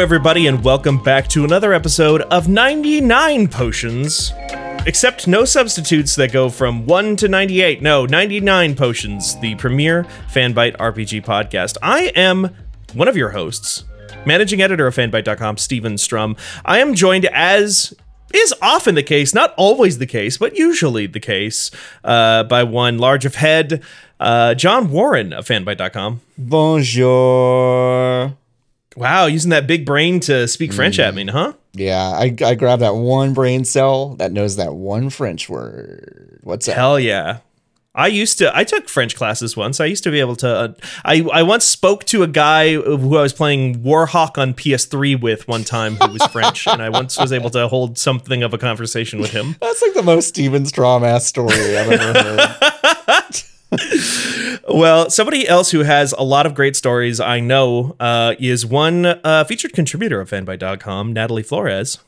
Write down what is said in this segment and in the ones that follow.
everybody, and welcome back to another episode of 99 Potions. Except no substitutes that go from 1 to 98. No, 99 Potions, the premier Fanbyte RPG podcast. I am one of your hosts, managing editor of fanbyte.com, Steven Strom. I am joined as is often the case, not always the case, but usually the case, uh, by one large of head, uh, John Warren of fanbyte.com. Bonjour. Wow, using that big brain to speak French at me, huh? Yeah, I, I grabbed that one brain cell that knows that one French word. What's up? Hell yeah. I used to. I took French classes once. I used to be able to. Uh, I I once spoke to a guy who I was playing Warhawk on PS3 with one time, who was French, and I once was able to hold something of a conversation with him. That's like the most Steven Strom ass story I've ever heard. Well, somebody else who has a lot of great stories I know uh, is one uh, featured contributor of fanbyte.com, Natalie Flores.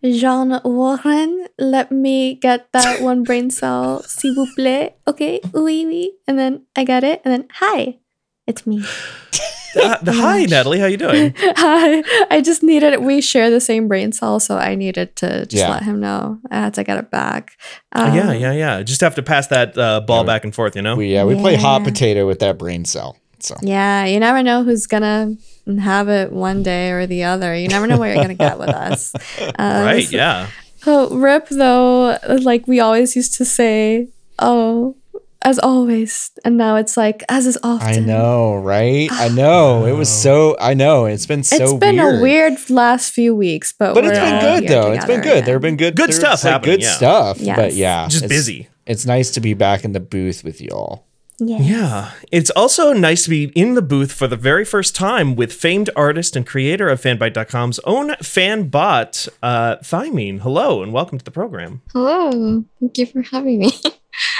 Jean Warren, let me get that one brain cell, s'il vous plaît. Okay, oui, oui. And then I got it. And then, hi, it's me. Uh, hi, Natalie. How you doing? hi. I just needed, we share the same brain cell, so I needed to just Yeah. let him know. I had to get it back. Uh, Um, yeah, yeah, yeah. Just have to pass that uh, ball Yeah. back and forth, you know? We yeah, we play hot potato with that brain cell. So Yeah, you never know who's gonna have it one day or the other. You never know what you're gonna get with us. Uh, right, so- yeah. Oh, Rip, though, like we always used to say, oh, as always. And now it's like, as is often. I know, right? I know. It was so I know. It's been so It's been weird. a weird last few weeks, but But it's we're been good though. It's been good. There have been again. good Good there's, stuff like, happening, Good yeah. stuff. Yes. But yeah. Just it's- busy. It's nice to be back in the booth with y'all. Yes. Yeah. It's also nice to be in the booth for the very first time with famed artist and creator of fanbyte.com's own fan bot, uh, Thymine. Hello and welcome to the program. Hello. Thank you for having me.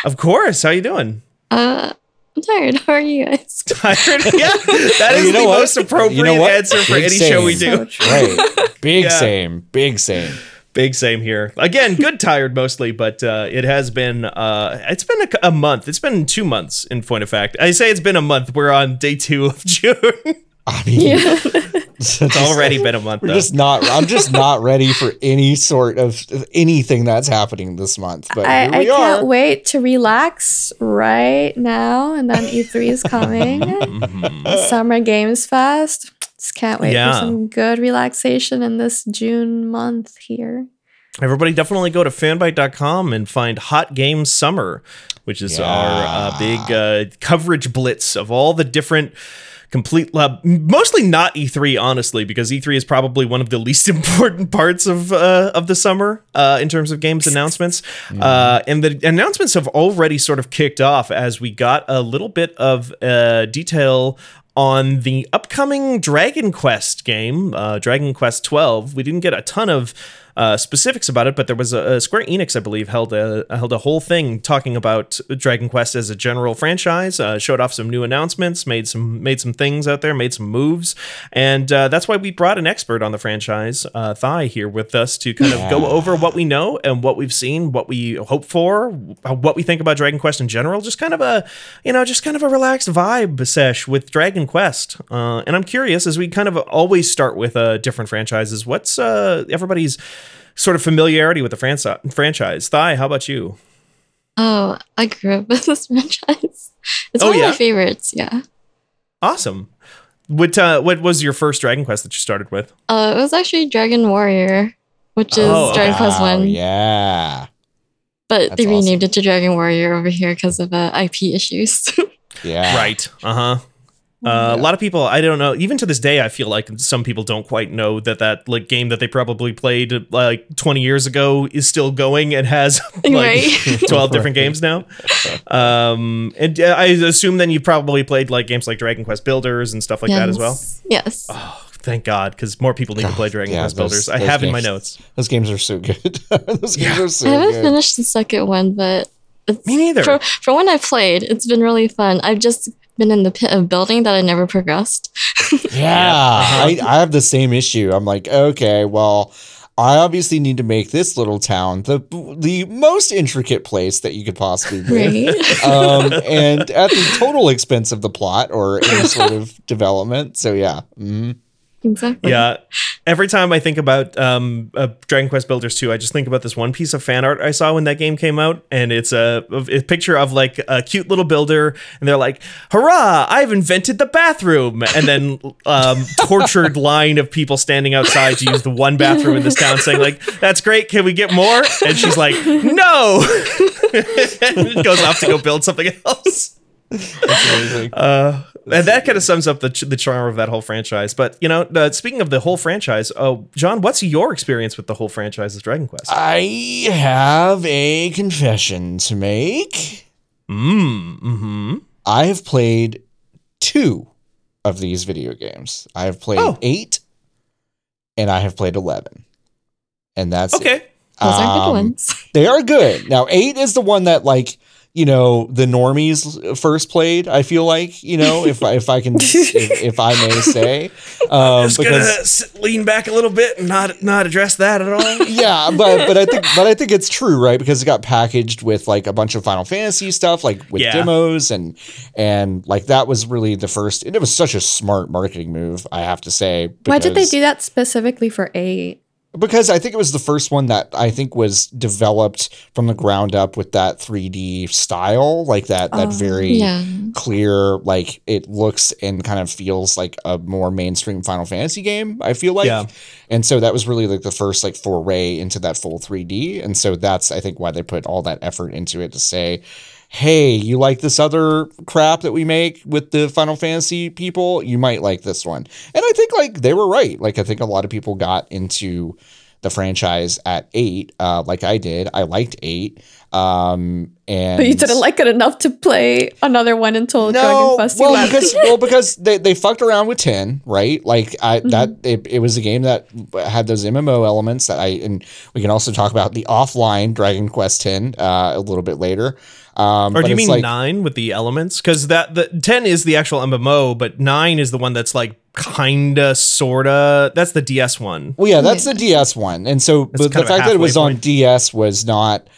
Of course. How are you doing? Uh, I'm tired. How are you guys? Tired? yeah. That is You know the what? most appropriate You know answer for Big any show we do. So Right. Big Yeah. same. Big same. Big same here. Again, good tired mostly, but uh, it has been uh, it's been a, a month. It's been two months in point of fact. I say it's been a month. We're on day two of June. I mean it's already been a month We're though. just not. I'm just not ready for any sort of anything that's happening this month. But I, here I we can't wait to relax right now. And then E3 is coming. Mhm. Summer Games Fest. Just can't wait Yeah. for some good relaxation in this June month here. Everybody definitely go to fanbyte.com and find Hot Games Summer, which is our uh, big uh, coverage blitz of all the different complete uh, mostly not E3 honestly because E3 is probably one of the least important parts of uh, of the summer uh, in terms of games announcements uh, and the announcements have already sort of kicked off as we got a little bit of uh, detail on the upcoming Dragon Quest game, uh, Dragon Quest 12. We didn't get a ton of uh, specifics about it, but there was a, a Square Enix, I believe, held a held a whole thing talking about Dragon Quest as a general franchise. Uh, showed off some new announcements, made some made some things out there, made some moves, and uh, that's why we brought an expert on the franchise, uh, Thai, here with us to kind of go over what we know and what we've seen, what we hope for, what we think about Dragon Quest in general. Just kind of a you know, just kind of a relaxed vibe sesh with Dragon Quest. Uh, and I'm curious, as we kind of always start with uh, different franchises, what's uh, everybody's sort of familiarity with the franchi- franchise? Thai, how about you? Oh, I grew up with this franchise. It's Oh, one yeah? of my favorites. Yeah. Awesome. What uh, what was your first Dragon Quest that you started with? Uh, it was actually Dragon Warrior, which is Oh, Dragon Quest Wow, One, Yeah. but That's they renamed awesome. it to Dragon Warrior over here because of uh, IP issues. Yeah. Right. Uh huh. Uh, a lot of people, I don't know. Even to this day, I feel like some people don't quite know that that like game that they probably played like 20 years ago is still going and has like Right. 12 different games now. Um, and I assume then you probably played like games like Dragon Quest Builders and stuff like that as well. Yes. Oh, thank God, because more people need to play Dragon Yeah, Quest those- Builders. I those have in my notes. Those games are so good. Those games are so good. I haven't good. finished the second one, but It's, Me neither. For, for when I played, it's been really fun. I've just been in the pit of building that I never progressed. Yeah. I, I have the same issue. I'm like, okay, well, I obviously need to make this little town the the most intricate place that you could possibly be. Right. um, and at the total expense of the plot or any sort of development. So yeah, mhm. Exactly. Yeah. Every time I think about um, uh, Dragon Quest Builders 2, I just think about this one piece of fan art I saw when that game came out. And it's a, a picture of like a cute little builder. And they're like, hurrah, I've invented the bathroom. And then um, tortured line of people standing outside to use the one bathroom in this town saying, like, that's great. Can we get more? And she's like, no. and goes off to go build something else. That's amazing. Uh, and that kind of sums up the, ch- the charm of that whole franchise. But you know, uh, speaking of the whole franchise, oh, John, what's your experience with the whole franchise of Dragon Quest? I have a confession to make. Mm, hmm I have played two of these video games. I have played Oh. eight, and I have played eleven, and that's it. Okay. Those are good Um, ones. They are good. Now, eight is the one that like you know the normies first played. I feel like you know if I- if I can if, if I may say, um, Just because gonna lean back a little bit and not not address that at all. yeah, but but I think but I think it's true, right? Because it got packaged with like a bunch of Final Fantasy stuff, like with Yeah. demos and and like that was really the first. And it was such a smart marketing move, I have to say. Why did they do that specifically for eight? Because I think it was the first one that I think was developed from the ground up with that 3D style, like that that Oh. very Yeah. clear, like it looks and kind of feels like a more mainstream Final Fantasy game. I feel like, Yeah. and so that was really like the first like foray into that full 3D, and so that's I think why they put all that effort into it to say. Hey, you like this other crap that we make with the Final Fantasy people? You might like this one. And I think like they were right. Like I think a lot of people got into the franchise at eight, uh, like I did. I liked eight. Um, and But you didn't like it enough to play another one until Dragon no, Quest well, because well, because they, they fucked around with ten, right? Like I Mm-hmm. that it, it was a game that had those MMO elements that I and we can also talk about the offline Dragon Quest ten uh, a little bit later. Um, Or do you mean like, nine with the elements? Because that the ten is the actual MMO, but nine is the one that's like kinda sorta. That's the DS one. Well, yeah, that's the DS one, and so That's but the kind of a fact that it was halfway on. DS was not.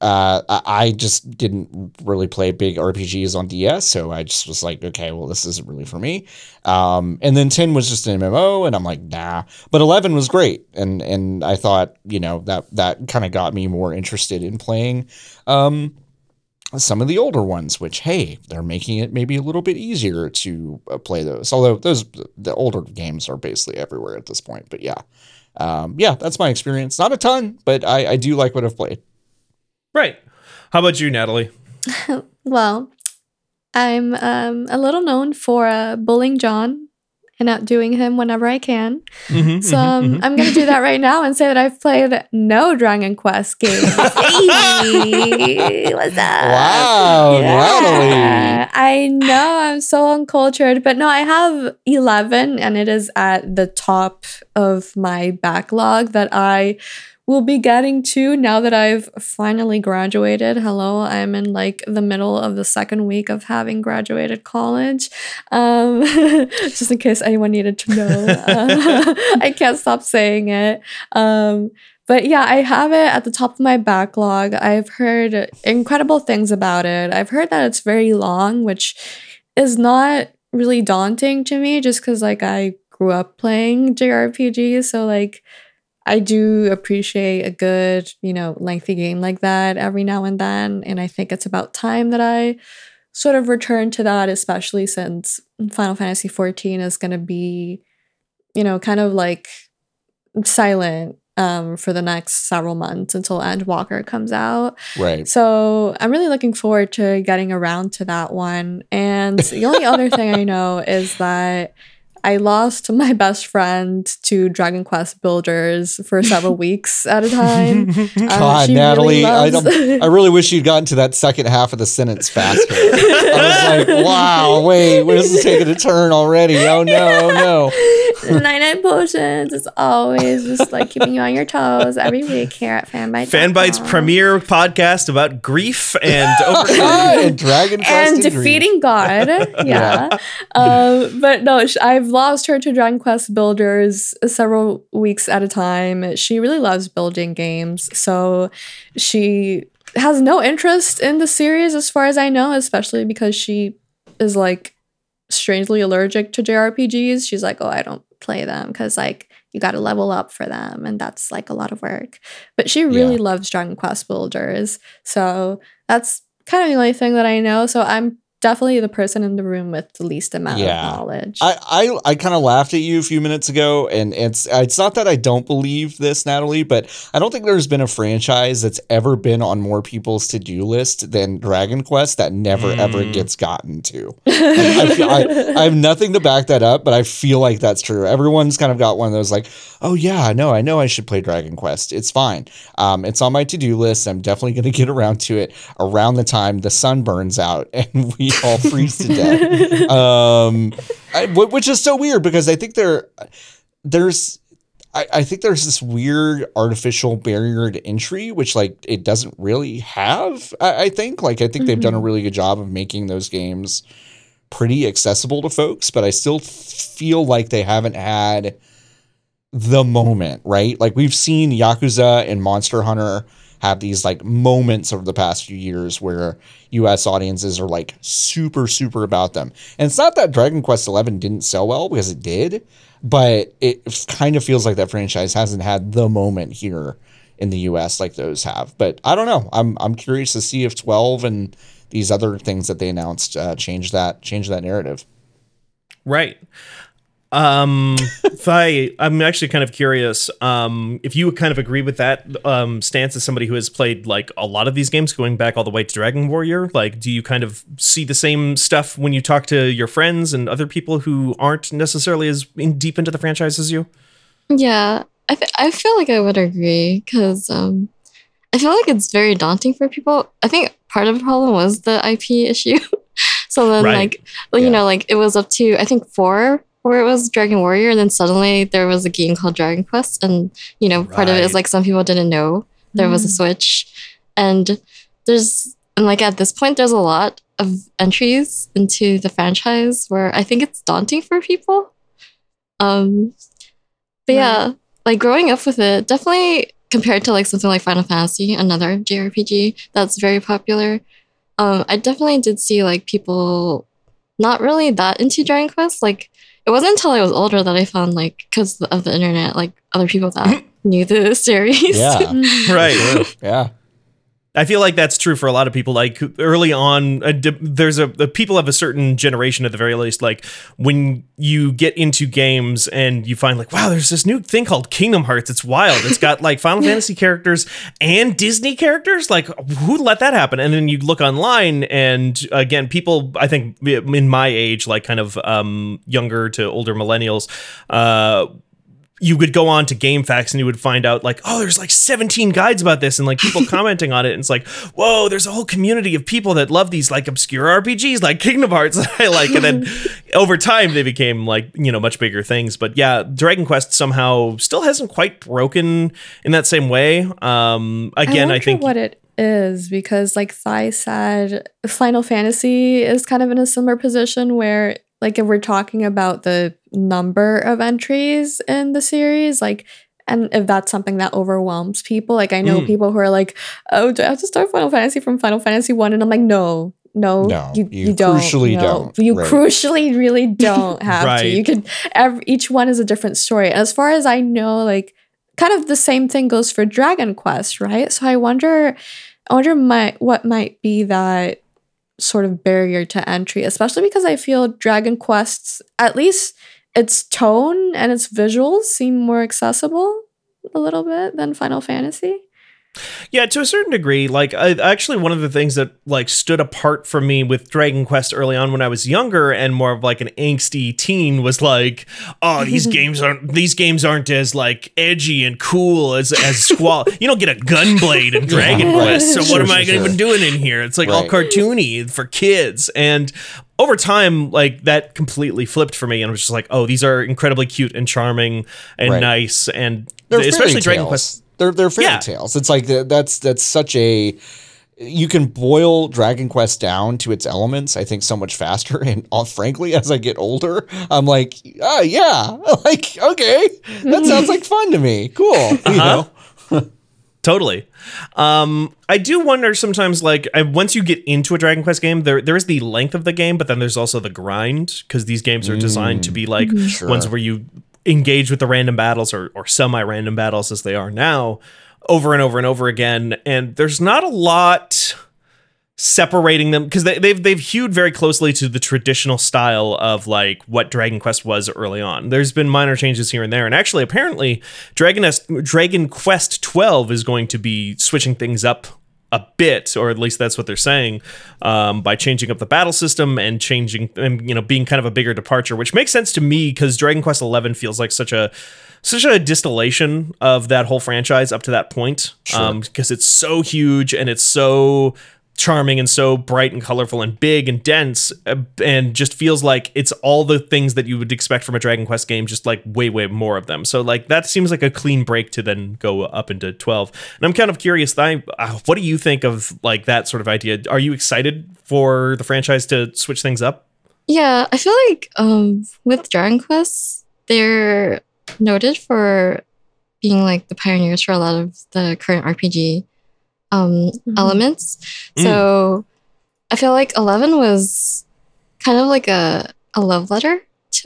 Uh, I I just didn't really play big RPGs on DS, so I just was like, okay, well, this isn't really for me. Um, and then ten was just an MMO, and I'm like, nah. But eleven was great, and and I thought, you know, that that kind of got me more interested in playing. Um, some of the older ones, which hey, they're making it maybe a little bit easier to uh, play those. Although those the older games are basically everywhere at this point. But yeah, um, yeah, that's my experience. Not a ton, but I, I do like what I've played. Right. How about you, Natalie? well, I'm um, a little known for uh, bullying John and outdoing him whenever I can. Mhm, So mhm, um, mhm. I'm going to do that right now and say that I've played no Dragon Quest games. hey, what's up? Wow, Natalie. I know I'm so uncultured, but no, I have 11 and it is at the top of my backlog that I will be getting to now that I've finally graduated. Hello, I'm in like the middle of the second week of having graduated college. Um, just in case anyone needed to know, uh, I can't stop saying it. Um, but yeah, I have it at the top of my backlog. I've heard incredible things about it. I've heard that it's very long, which is not really daunting to me just because like I grew up playing JRPGs. So like I do appreciate a good, you know, lengthy game like that every now and then. And I think it's about time that I sort of return to that, especially since Final Fantasy XIV is going to be, you know, kind of like silent um, for the next several months until Endwalker comes out. Right. So I'm really looking forward to getting around to that one. And the only other thing I know is that I lost my best friend to Dragon Quest builders for several weeks at a time. Um, God, she really Natalie, I, don't, I really wish you'd gotten to that second half of the sentence faster. I was like, wow, wait, this is taking a turn already. Oh no, oh no. Nine Nine Potions is always just like keeping you on your toes every week here at Fanbyte. Fanbyte's premiere podcast about grief and overcoming. and Dragon Quest and Grief. defeating God. Yeah. um, but no, I've lost her to Dragon Quest builders several weeks at a time. She really loves building games. So she has no interest in the series as far as I know, especially because she is like strangely allergic to JRPGs. She's like, oh, I don't play them because like you got to level up for them and that's like a lot of work. But she really Yeah. loves Dragon Quest builders. So that's kind of the only thing that I know. So I'm definitely the person in the room with the least amount Yeah. of knowledge. I, I, I kind of laughed at you a few minutes ago, and it's it's not that I don't believe this, Natalie, but I don't think there's been a franchise that's ever been on more people's to do list than Dragon Quest that never ever Mm. gets gotten to. I, feel, I, I have nothing to back that up, but I feel like that's true. Everyone's kind of got one of those like, oh yeah, no, I know I should play Dragon Quest. It's fine. Um, it's on my to do list. I'm definitely going to get around to it around the time the sun burns out and we all freeze to death. Um, I, which is so weird because I think there, there's. I, I think there's this weird artificial barrier to entry, which like it doesn't really have. I, I think like I think they've done a really good job of making those games pretty accessible to folks, but I still feel like they haven't had the moment, right? Like we've seen Yakuza and Monster Hunter have these like moments over the past few years where US audiences are like super super about them. And it's not that Dragon Quest XI didn't sell well because it did, but it kind of feels like that franchise hasn't had the moment here in the US like those have. But I don't know. I'm I'm curious to see if 12 and these other things that they announced uh, change that change that narrative. Right. Um, I'm actually kind of curious. Um, if you kind of agree with that um, stance as somebody who has played like a lot of these games, going back all the way to Dragon Warrior, like, do you kind of see the same stuff when you talk to your friends and other people who aren't necessarily as in deep into the franchise as you? Yeah, I, th- I feel like I would agree because um, I feel like it's very daunting for people. I think part of the problem was the IP issue. so then, Right. like, well, you know, like it was up to I think four where it was Dragon Warrior, and then suddenly there was a game called Dragon Quest, and you know, part of it is like some people didn't know there was a Switch, and there's and like at this point, there's a lot of entries into the franchise where I think it's daunting for people. Um, but yeah, like growing up with it, definitely compared to like something like Final Fantasy, another JRPG that's very popular. Um, I definitely did see like people not really that into Dragon Quest. Like it wasn't until I was older that I found like because of the internet, like other people that knew the series. Yeah. Right. Yeah. I feel like that's true for a lot of people. Like early on, there's a the people of a certain generation at the very least. Like when you get into games and you find like, wow, there's this new thing called Kingdom Hearts. It's wild. It's got like Final Fantasy characters and Disney characters. Like who let that happen? And then you look online, and again, people I think in my age, like kind of um, younger to older millennials, uh, you would go on to GameFAQs and you would find out like, oh, there's like 17 guides about this and like people commenting on it. And it's like, whoa, there's a whole community of people that love these like obscure RPGs like Kingdom Hearts that I like. And then over time they became like, you know, much bigger things. But yeah, Dragon Quest somehow still hasn't quite broken in that same way. Um again, I, wonder think what it is because, like Thai said, Final Fantasy is kind of in a similar position where, like, if we're talking about the number of entries in the series, like. And if that's something that overwhelms people, like I know Mm. people who are like, "Oh, do I have to start Final Fantasy from Final Fantasy One?" And I'm like, "No, no, No, you, you you, don't. crucially no. don't, You right. crucially really don't have Right. to. You could. Every, each one is a different story. As far as I know, like kind of the same thing goes for Dragon Quest, right? So I wonder, I wonder my what might be that sort of barrier to entry, especially because I feel Dragon Quest's at least its tone and its visuals seem more accessible a little bit than Final Fantasy. Yeah, to a certain degree. Like, I, actually, one of the things that like stood apart from me with Dragon Quest early on when I was younger and more of like an angsty teen was like, oh, these games aren't these games aren't as like edgy and cool as as Squall. you don't get a gunblade in Dragon Quest, so Sure, what am sure, I even sure. doing in here? It's like all cartoony for kids and. Over time, like that completely flipped for me, and I was just like, "Oh, these are incredibly cute and charming and Right. nice, and They're especially Dragon. Quest." They're they're fairy Yeah. tales. It's like the, that's that's such a you can boil Dragon Quest down to its elements. I think so much faster. And uh, frankly, as I get older, I'm like, ah, yeah, like okay, that sounds like fun to me. Cool, you Uh-huh. know. Totally. Um, I do wonder sometimes, like, I, once you get into a Dragon Quest game, there there is the length of the game, but then there's also the grind because these games are designed to be like Sure. ones where you engage with the random battles or, or semi-random battles as they are now over and over and over again. And there's not a lot separating them because they, they've they've hewed very closely to the traditional style of like what Dragon Quest was early on. There's been minor changes here and there, and actually, apparently, Dragon Dragon Quest 12 is going to be switching things up a bit, or at least that's what they're saying, um, by changing up the battle system and changing and you know being kind of a bigger departure, which makes sense to me because Dragon Quest 11 feels like such a such a distillation of that whole franchise up to that point um, because it's so huge and it's so charming and so bright and colorful and big and dense uh, and just feels like it's all the things that you would expect from a Dragon Quest game just like way way more of them. So like that seems like a clean break to then go up into 12. And I'm kind of curious uh, what do you think of like that sort of idea? Are you excited for the franchise to switch things up? Yeah, I feel like um, with Dragon Quest, they're noted for being like the pioneers for a lot of the current RPG um, elements. So I feel like 11 was kind of like a, a love letter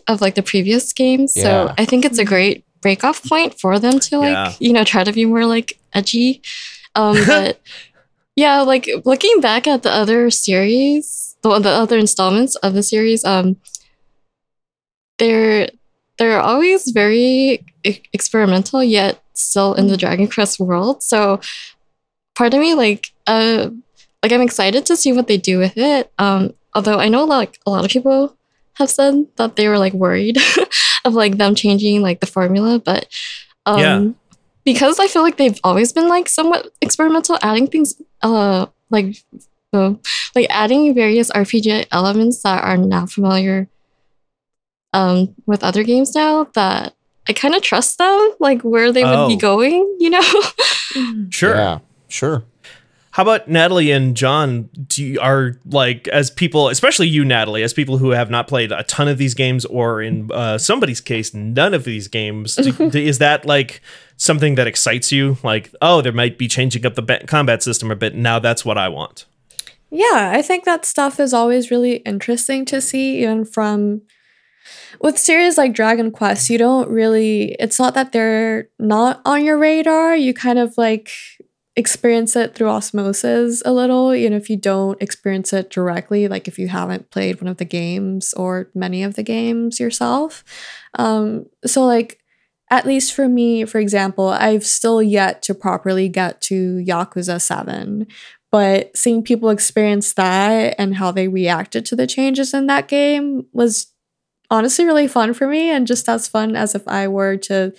of like the previous games. Yeah. So I think it's a great break off point for them to like, Yeah. you know, try to be more like edgy. Um, but yeah, like looking back at the other series, the, the other installments of the series, um, they're they're always very e- experimental, yet still in the Dragon Quest world. So part of me, like, uh, like I'm excited to see what they do with it. Um, although I know like a lot of people have said that they were like worried of like them changing like the formula, but um, Yeah. because I feel like they've always been like somewhat experimental, adding things, uh, like, uh, like adding various RPG elements that are not familiar, um, with other games now. That I kind of trust them, like where they would Oh. be going, you know. Sure. Yeah, sure. How about Natalie and John? Do you, are like as people, especially you, Natalie, as people who have not played a ton of these games, or in uh, somebody's case, none of these games? do- do- is that like something that excites you? Like, oh, there might be changing up the ba- combat system a bit. Now that's what I want. Yeah, I think that stuff is always really interesting to see, even from with series like Dragon Quest. You don't really, it's not that they're not on your radar. You kind of like experience it through osmosis a little, even if you don't experience it directly, like if you haven't played one of the games or many of the games yourself. Um, so, like, at least for me, for example, I've still yet to properly get to Yakuza 7 but seeing people experience that and how they reacted to the changes in that game was honestly really fun for me and just as fun as if I were to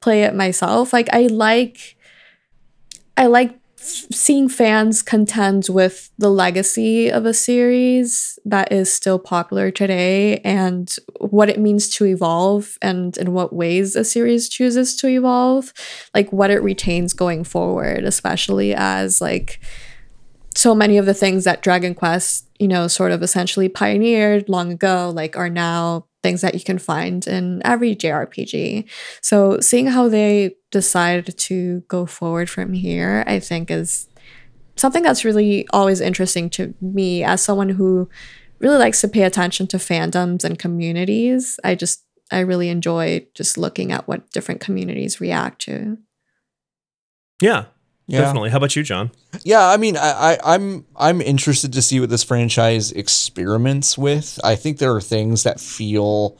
play it myself. Like I like I like seeing fans contend with the legacy of a series that is still popular today and what it means to evolve and in what ways a series chooses to evolve, like what it retains going forward, especially as like so many of the things that Dragon Quest, you know, sort of essentially pioneered long ago, like are now things that you can find in every JRPG. So seeing how they decide to go forward from here, I think is something that's really always interesting to me as someone who really likes to pay attention to fandoms and communities. I just I really enjoy just looking at what different communities react to. Yeah, Yeah. definitely. How about you, John? Yeah, I mean, I, I, I'm I'm interested to see what this franchise experiments with. I think there are things that feel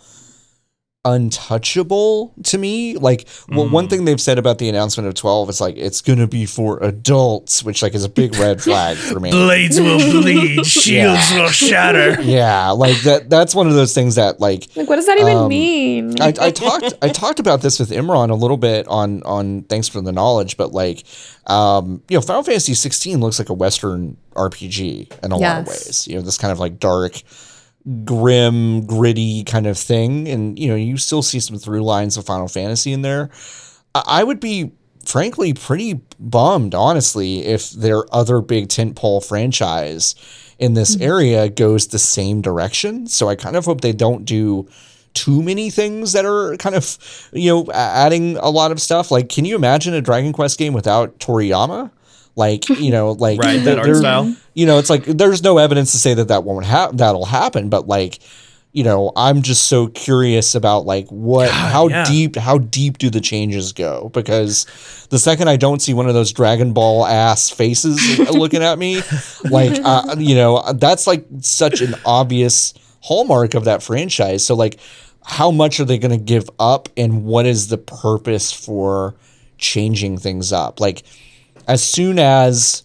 untouchable to me. Like, well, one Mm. thing they've said about the announcement of 12 is like it's going to be for adults, which like is a big red flag for me. Blades will bleed, shields will shatter. yeah, like that that's one of those things that like Like, what does that even Um, mean? I, I talked I talked about this with Imran a little bit on on thanks for the knowledge, but like um, you know, Final Fantasy 16 looks like a Western RPG in a lot of ways. You know, this kind of like dark, grim, gritty kind of thing, and you know, you still see some through lines of Final Fantasy in there. I, would be frankly pretty bummed, honestly, if their other big tentpole franchise in this mm-hmm. area goes the same direction. So I kind of hope they don't do too many things that are kind of you know adding a lot of stuff like can you imagine a dragon quest game without toriyama like you know like Right, that art style. you know it's like there's no evidence to say that that won't happen that'll happen but like you know i'm just so curious about like what how yeah. deep how deep do the changes go because the second i don't see one of those dragon ball ass faces looking at me like uh, you know that's like such an obvious hallmark of that franchise so like how much are they going to give up and what is the purpose for changing things up like as soon as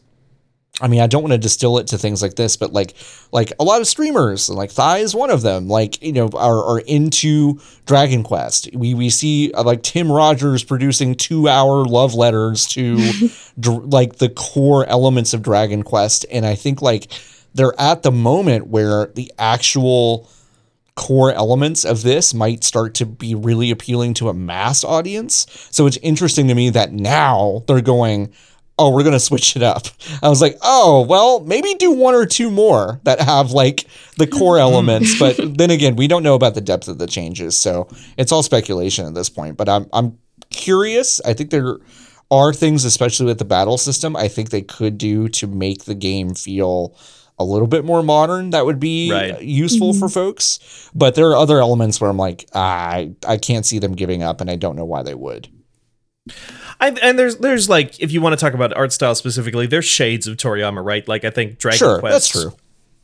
I mean, I don't want to distill it to things like this, but like, like a lot of streamers, like Thai is one of them, like you know, are, are into Dragon Quest. We we see uh, like Tim Rogers producing two hour love letters to dr- like the core elements of Dragon Quest, and I think like they're at the moment where the actual core elements of this might start to be really appealing to a mass audience. So it's interesting to me that now they're going, oh, we're going to switch it up. I was like, oh, well, maybe do one or two more that have like the core elements. But then again, we don't know about the depth of the changes. So it's all speculation at this point. But I'm, I'm curious. I think there are things, especially with the battle system, I think they could do to make the game feel a little bit more modern that would be Right. useful for folks but there are other elements where i'm like ah, i i can't see them giving up and i don't know why they would I, and there's there's like if you want to talk about art style specifically, there's shades of Toriyama, right? Like I think Dragon sure Quest that's true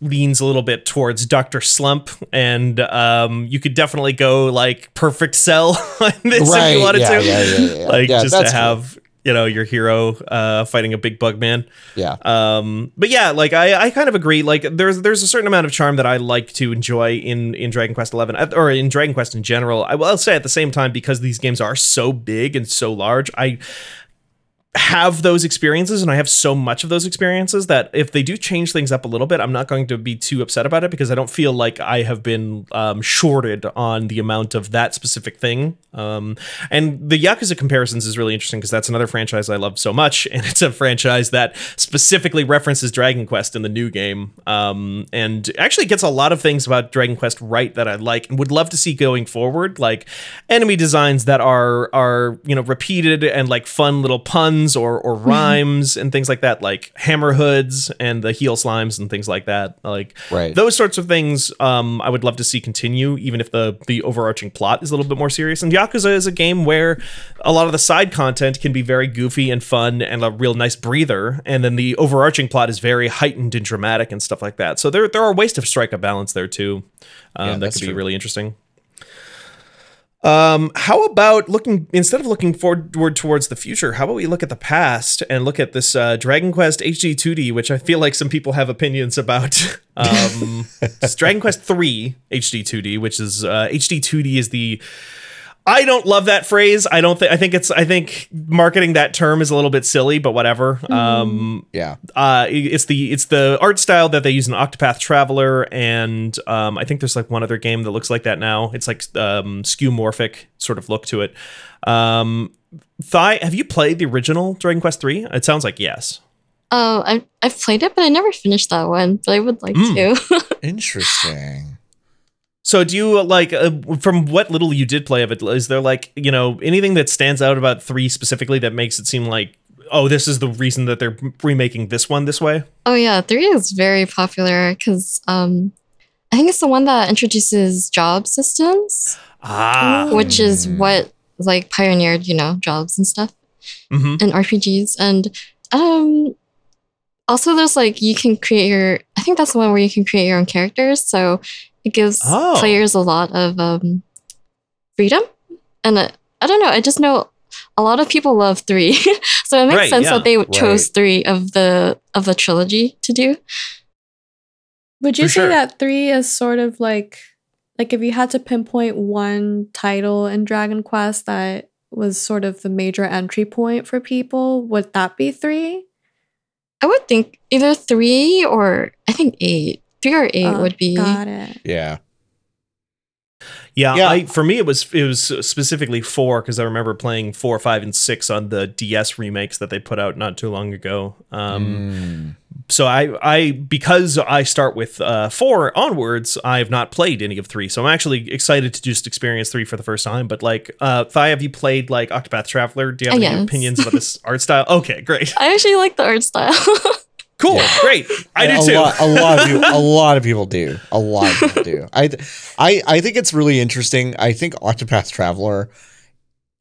leans a little bit towards Doctor Slump, and um, you could definitely go like Perfect Cell on this if you wanted yeah, to, yeah, yeah, yeah. like Yeah, just to true. You know your hero uh, fighting a big bug man. yeah Um, but yeah, like I, I kind of agree. Like there's there's a certain amount of charm that I like to enjoy in in Dragon Quest Eleven or in Dragon Quest in general. I will say at the same time because these games are so big and so large, I have those experiences and I have so much of those experiences that if they do change things up a little bit, I'm not going to be too upset about it because I don't feel like I have been um, shorted on the amount of that specific thing. Um, and the Yakuza comparisons is really interesting because that's another franchise I love so much, and it's a franchise that specifically references Dragon Quest in the new game, um, and actually gets a lot of things about Dragon Quest right that I like and would love to see going forward, like enemy designs that are are you know repeated and like fun little puns or or rhymes and things like that, like hammer hoods and the healslimes and things like that, like Right. those sorts of things um, I would love to see continue, even if the the overarching plot is a little bit more serious. And Yakuza is a game where a lot of the side content can be very goofy and fun and a real nice breather, and then the overarching plot is very heightened and dramatic and stuff like that. So there there are ways to strike a balance there too. Um, Yeah, that could be true. really interesting. Um, how about looking instead of looking forward towards the future? How about we look at the past and look at this uh, Dragon Quest HD 2D, which I feel like some people have opinions about. Um, Dragon Quest 3 HD 2D, which is uh, HD 2D is the I don't love that phrase. I don't think I think it's I think marketing that term is a little bit silly, but whatever. Um, yeah uh it's the it's the art style that they use in Octopath Traveler and um I think there's like one other game that looks like that now. It's like um skeuomorphic sort of look to it. Um Thai, have you played the original Dragon Quest 3? It sounds like yes. Oh, I I've played it, but I never finished that one. But I would like Mm. to. interesting So do you uh, like uh, from what little you did play of it is there like, you know, anything that stands out about 3 specifically that makes it seem like oh, this is the reason that they're remaking this one this way? oh yeah, three is very popular because um, I think it's the one that introduces job systems, Ah. which is what like pioneered you know jobs and stuff Mhm. in RPGs and um. Also, there's like you can create your. I think that's the one where you can create your own characters. So it gives Oh. players a lot of um, freedom. And uh, I don't know. I just know a lot of people love three, so it makes Right, sense yeah. that they chose Right. three of the of the trilogy to do. Would you For say sure. that three is sort of like like if you had to pinpoint one title in Dragon Quest that was sort of the major entry point for people, would that be three? I would think either three or I think eight. Three or eight Uh, would be. Got it. Yeah. Yeah, Yeah. I for me it was it was specifically four because I remember playing four, five, and six on the DS remakes that they put out not too long ago. Um, Mm. So I I because I start with uh, four onwards, I have not played any of three. So I'm actually excited to just experience three for the first time. But like, uh, Thai, have you played like Octopath Traveler? Do you have Uh, any yes. opinions about this art style? Okay, great, I actually like the art style. cool, Yeah. great. I do a too. Lot, a lot of people, a lot of people do. A lot of people do. I, I, I think it's really interesting. I think Octopath Traveler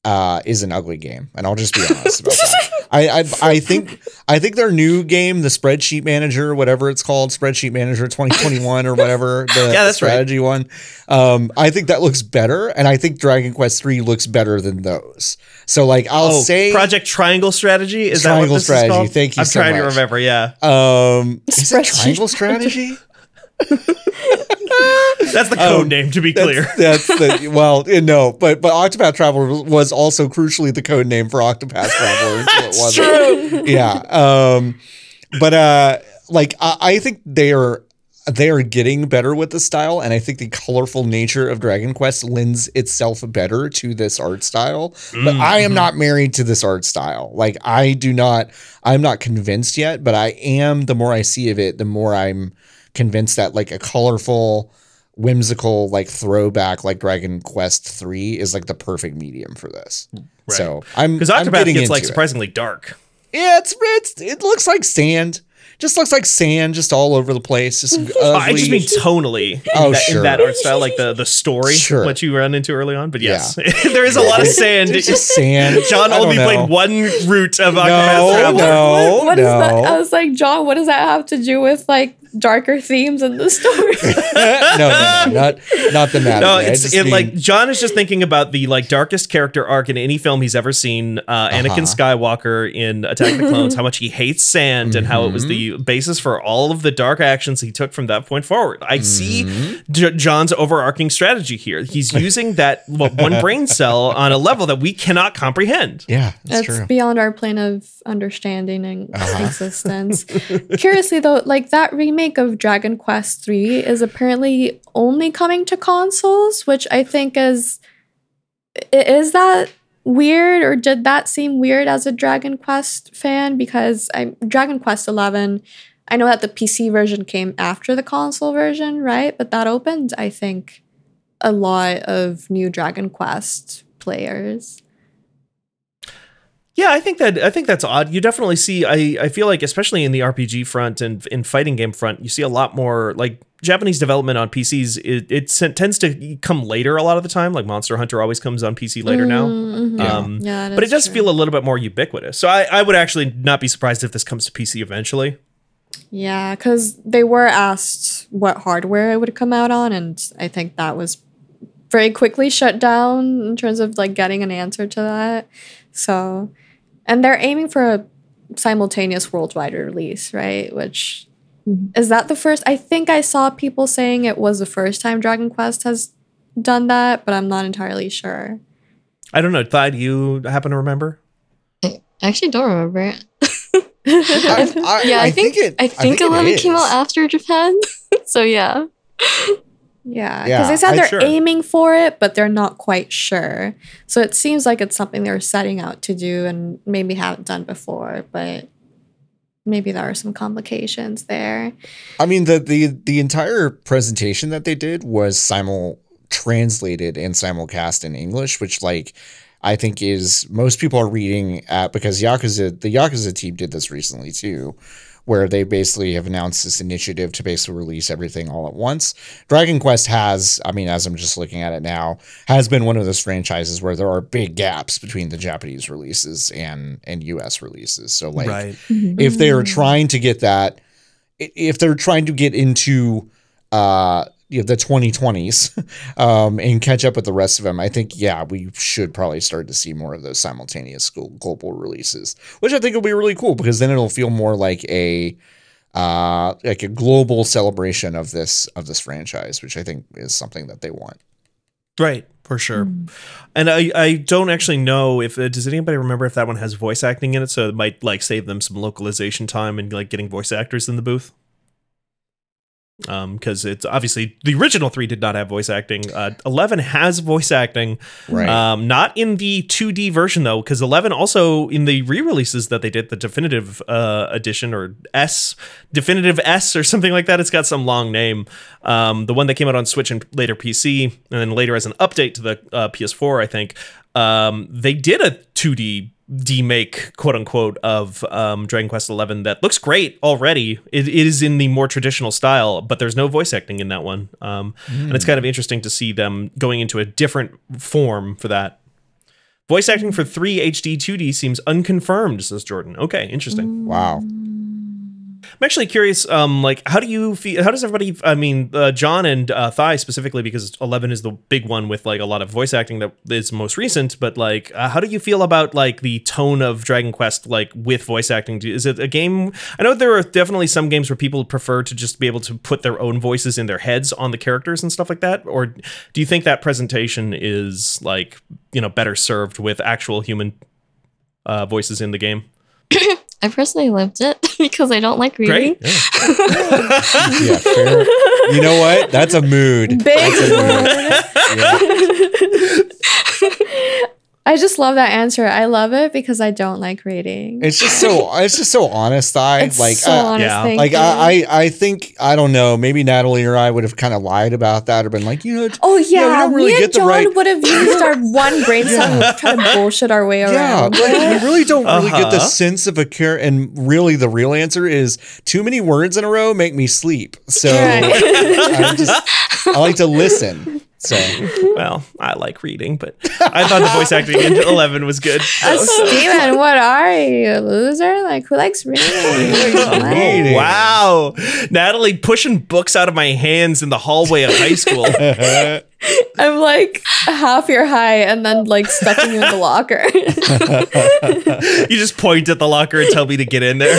uh, is an ugly game, and I'll just be honest about that. I, I, I think, I think their new game, the Spreadsheet Manager, whatever it's called, Spreadsheet Manager 2021 or whatever, the Yeah, that's right. strategy one. Um, I think that looks better, and I think Dragon Quest 3 looks better than those. So, like, I'll oh, say, Project Triangle Strategy is Triangle that what this Strategy, Is called? thank you I'm so trying to remember. Yeah, um, is it Triangle Strategy? that's the code Um, name to be clear. That's, that's the well, no, but but Octopath Traveler was also crucially the code name for Octopath Traveler. That's wasn't. true. Yeah. Um, but uh, like I, I think they are they are getting better with the style, and I think the colorful nature of Dragon Quest lends itself better to this art style. But Mm, I am mhm. not married to this art style. Like I do not. I'm not convinced yet, but I am. The more I see of it, the more I'm convinced that like a colorful whimsical like throwback like Dragon Quest 3 is like the perfect medium for this. Right. So I'm Because I'm Octopath getting gets into like it. surprisingly dark. Yeah, it's it's it looks like sand. Just looks like sand just all over the place. Just ugly. Oh, I just mean tonally. In Oh, that, sure. In that art style, like the the story, Sure. what you run into early on. But yes, there is a lot of sand. It's just sand. John only know. played one route of No, Octopath Traveler. no. what, what is that? I was like, John, what does that have to do with like darker themes in the story? no, no, no, not not the matter. No, it's it, mean- like John is just thinking about the like darkest character arc in any film he's ever seen. Uh, Anakin Uh-huh. Skywalker in Attack of the Clones, how much he hates sand, and how it was Mm-hmm. the basis for all of the dark actions he took from that point forward. I Mm-hmm. see J- John's overarching strategy here. He's using that what, one brain cell on a level that we cannot comprehend. yeah, that's it's true. beyond our plane of understanding and Uh-huh. existence. Curiously, though, like that remake of Dragon Quest III is apparently only coming to consoles, which I think is is that weird or did that seem weird as a Dragon Quest fan? Because I Dragon Quest Eleven, I know that the PC version came after the console version, right? But that opened, I think, a lot of new Dragon Quest players. Yeah, I think that I think that's odd. You definitely see. I I feel like especially in the RPG front and in fighting game front, you see a lot more like Japanese development on PCs. It, it tends to come later a lot of the time. Like Monster Hunter always comes on PC later now. Mhm. Yeah. Um, Yeah, but it does true. feel a little bit more ubiquitous. So I, I would actually not be surprised if this comes to PC eventually. Yeah, because they were asked what hardware it would come out on, and I think that was very quickly shut down in terms of like getting an answer to that. So, and they're aiming for a simultaneous worldwide release, right? Which Mhm. is that the first? I think I saw people saying it was the first time Dragon Quest has done that, but I'm not entirely sure. I don't know. Thad, you happen to remember? I actually don't remember it. I- I- yeah, I, I think, think it- I I think think it Eleven came out after Japan. so yeah. Yeah, because Yeah, they said they're sure. aiming for it, but they're not quite sure. So it seems like it's something they're setting out to do and maybe haven't done before, but maybe there are some complications there. I mean the the the entire presentation that they did was simul translated and simulcast in English, which like I think is most people are reading at because Yakuza the Yakuza team did this recently too, where they basically have announced this initiative to basically release everything all at once. Dragon Quest has, I mean, as I'm just looking at it now, has been one of those franchises where there are big gaps between the Japanese releases and and US releases. So like if they are trying to get that if they're trying to get into uh you know, the 2020s um, and catch up with the rest of them, I think, yeah, we should probably start to see more of those simultaneous global releases, which I think will be really cool because then it'll feel more like a uh, like a global celebration of this of this franchise, which I think is something that they want. Right, for sure. And I, I don't actually know if uh, does anybody remember if that one has voice acting in it, so it might like save them some localization time and like getting voice actors in the booth. Um, because it's obviously the original three did not have voice acting. Uh, Eleven has voice acting, Right. Um, not in the 2D version though, because 11 also in the re-releases that they did, the definitive uh, edition or S, definitive S or something like that. It's got some long name. Um, the one that came out on Switch and later PC, and then later as an update to the uh, PS4, I think. Um, they did a 2D demake, quote unquote, of um, Dragon Quest XI that looks great already. It, is in the more traditional style, but there's no voice acting in that one. Um, And it's kind of interesting to see them going into a different form for that. Voice acting for 3 HD 2D seems unconfirmed, says Jordan. Okay, interesting. Wow. I'm actually curious, um, like, how do you feel? How does everybody? I mean, uh, John and uh, Thai specifically, because Eleven is the big one with like a lot of voice acting that is most recent. But like, uh, how do you feel about like the tone of Dragon Quest, like with voice acting? Is it a game? I know there are definitely some games where people prefer to just be able to put their own voices in their heads on the characters and stuff like that. Or do you think that presentation is like you know better served with actual human uh, voices in the game? I personally lived it because I don't like reading. Great. Yeah. Yeah, fair. You know what? That's a mood. Big That's a mood. Yeah. I just love that answer. I love it because I don't like reading. It's just so it's just so honest. I It's like so uh, honest. yeah. like. I, I I think I don't know. Maybe Natalie or I would have kind of lied about that or been like, you know, Oh yeah, we don't really me and get the John right- would have used our one brain cell to try to bullshit our way yeah, around. like we really don't really get the Uh-huh. sense of a care. And really, the real answer is too many words in a row make me sleep. So Right. I just I like to listen. So Well, I like reading, but I thought the voice acting in Eleven was good. Uh, Steven, what are you, a loser? Like, who likes reading? What? Reading. Wow, Natalie pushing books out of my hands in the hallway of high school. I'm like half your height and then like stuffing you in the locker. you just point at the locker and tell me to get in there.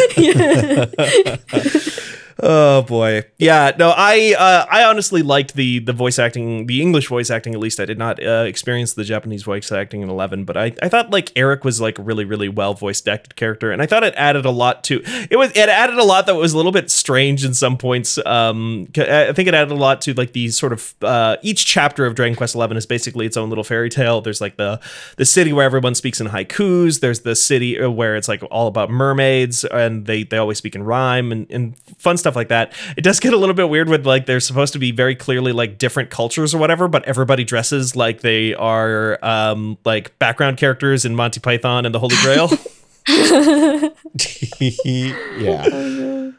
Oh boy, yeah. No, I uh, I honestly liked the the voice acting, the English voice acting. At least I did not uh, experience the Japanese voice acting in Eleven, but I, I thought like Erik was like really really well voiced acted character, and I thought it added a lot to it was it added a lot that was a little bit strange in some points. Um, I think it added a lot to like the sort of uh, each chapter of Dragon Quest Eleven is basically its own little fairy tale. There's like the the city where everyone speaks in haikus. There's the city uh, where it's like all about mermaids and they they always speak in rhyme and, and fun stuff like that. It does get a little bit weird with like they're supposed to be very clearly like different cultures or whatever, but everybody dresses like they are um like background characters in Monty Python and the Holy Grail. yeah.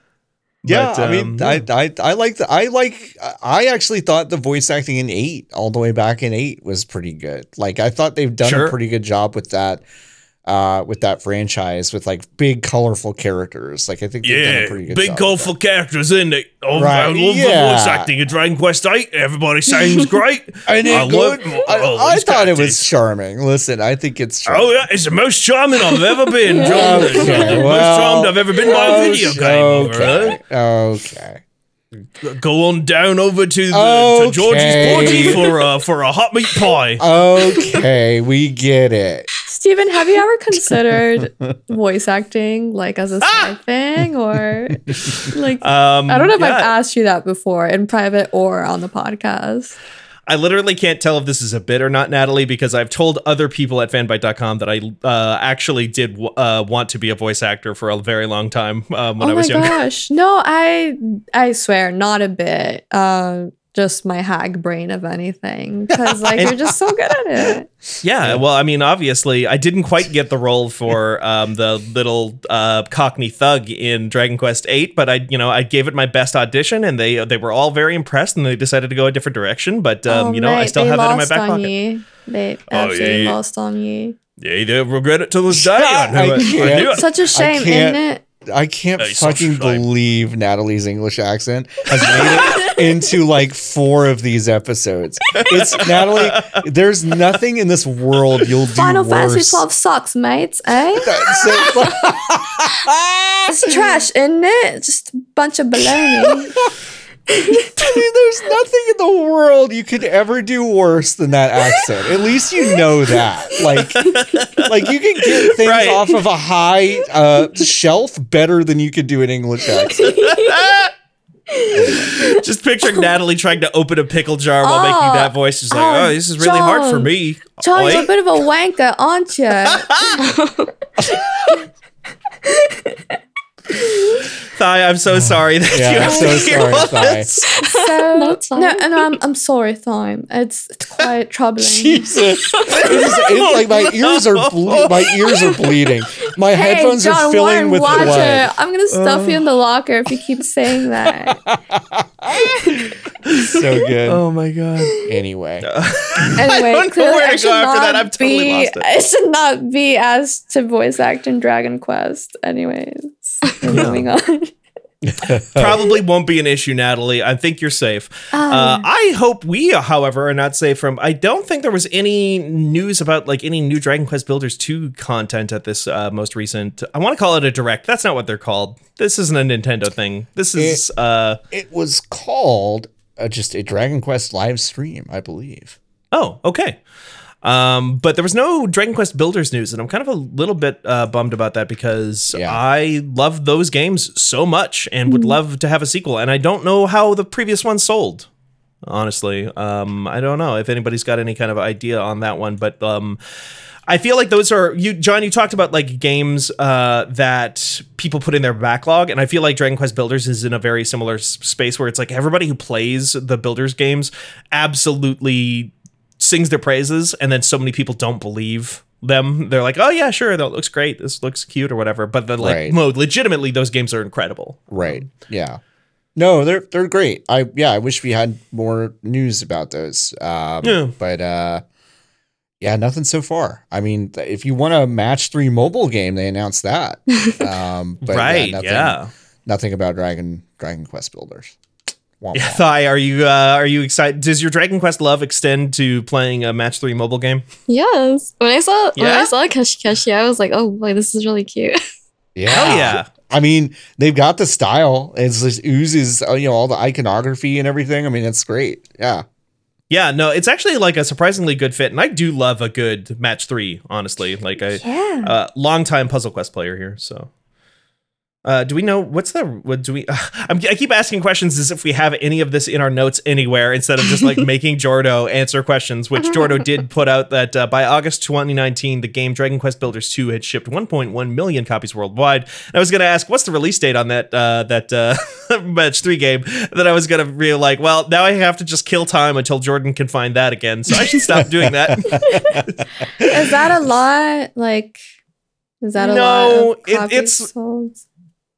Yeah, But, I mean, um, I, I I like the I like I actually thought the voice acting in eight all the way back in eight was pretty good. Like I thought they've done Sure. a pretty good job with that, uh, with that franchise with like big colorful characters. Like I think they've done a pretty good with that. characters in it. Oh, Right, I love the voice acting in Dragon Quest Eight. Everybody sings great. And I good. love I, I thought it was charming. Listen, I think it's charming. Oh yeah, it's the most charming I've ever been. John. Okay, most well, charmed I've ever been by a video game. Okay, okay. Go on down over to the to George's Okay. party for a for a hot meat pie. Okay, we get it. Steven, have you ever considered voice acting like as a side thing or like Um, I don't know if yeah, I've asked you that before in private or on the podcast. I literally can't tell if this is a bit or not, Natalie, because I've told other people at fanbyte.com that I uh, actually did w- uh, want to be a voice actor for a very long time um, when oh I was younger. Oh my gosh. No, I I swear, not a bit. Uh, just my hag brain of anything. Because like you're just so good at it. Yeah, well, I mean, obviously, I didn't quite get the role for um, the little uh, Cockney thug in Dragon Quest VIII, but I, you know, I gave it my best audition, and they they were all very impressed, and they decided to go a different direction. But um, oh, you know, I still they have that in my lost back on pocket. you. They Oh, absolutely yeah, yeah. lost on you. Yeah, they regret it to this day. I, I. I can't. Such a shame, isn't it? I can't Hey, fucking believe Natalie's English accent has made it into like four of these episodes. It's Natalie. There's nothing in this world you'll do Final worse. Fantasy 12 sucks, mates, eh? That's it. It's trash, isn't it? Just a bunch of baloney. There's nothing in the world you could ever do worse than that accent. At least you know that. Like, like you can get things Right. off of a high uh, shelf better than you could do an English accent. Just picturing Natalie trying to open a pickle jar while Oh, making that voice. She's like, oh, oh, this is really hard for me. John, you're a bit of a wanker, aren't you? Thai, I'm so oh. sorry that Yeah, you I'm have so to hear sorry, all this. So, No, it's no, and I'm, I'm sorry, Thyme. It's, it's quite troubling. Jesus, it is, it's like my ears are ble- my ears are bleeding. My Hey, headphones John are filling Warren, with watch blood. it. I'm gonna stuff you in the locker if you keep saying that. So good. Oh my god. Anyway, Anyway, don't know clearly where I to should go after that. not I've totally be, lost it. I should not be asked to voice act in Dragon Quest. Anyways, we're moving on. Probably won't be an issue, Natalie. I think you're safe. Uh, I hope we, however, are not safe from. I don't think there was any news about like any new Dragon Quest Builders 2 content at this uh, most recent. I want to call it a direct. That's not what they're called. This isn't a Nintendo thing. This is uh it was called uh, just a Dragon Quest live stream, I believe. oh, okay. Um, but there was no Dragon Quest Builders news, and I'm kind of a little bit uh, bummed about that because Yeah. I love those games so much and would love to have a sequel. And I don't know how the previous one sold. Honestly, um, I don't know if anybody's got any kind of idea on that one, but um, I feel like those are you, John. You talked about like games uh, that people put in their backlog, and I feel like Dragon Quest Builders is in a very similar s- space where it's like everybody who plays the Builders games absolutely sings their praises, and then so many people don't believe them. They're like, "Oh yeah, sure, that looks great. This looks cute or whatever." But then, like, Right. no, legitimately, those games are incredible. Right. Yeah. No, they're they're great. I yeah, I wish we had more news about those. Um, Yeah. But uh, yeah, nothing so far. I mean, if you want a match three mobile game, they announced that. Um, but right? nothing, yeah. Nothing about Dragon Dragon Quest Builders. Womp womp. Thai, are you uh, are you excited? Does your Dragon Quest love extend to playing a match three mobile game? Yes. When I saw when Yeah? I saw Keshi Keshi, I was like, oh boy, this is really cute. Yeah. Hell yeah! I mean, they've got the style. It's just oozes, uh, you know, all the iconography and everything. I mean, it's great. Yeah. Yeah, no, it's actually like a surprisingly good fit, and I do love a good match three. Honestly, like a Yeah. uh, long time Puzzle Quest player here. So, uh, do we know what's the what do we? I'm, I keep asking questions as if we have any of this in our notes anywhere instead of just like making Jordo answer questions. Which Jordo did put out that uh, by August 2019, the game Dragon Quest Builders 2 had shipped 1.1 million copies worldwide. And I was going to ask what's the release date on that uh, that uh, match three game. That I was going to be like, well, now I have to just kill time until Jordan can find that again. So I should stop doing that. Is that a lot? Like, is that a No, lot? Of it- it's- sold?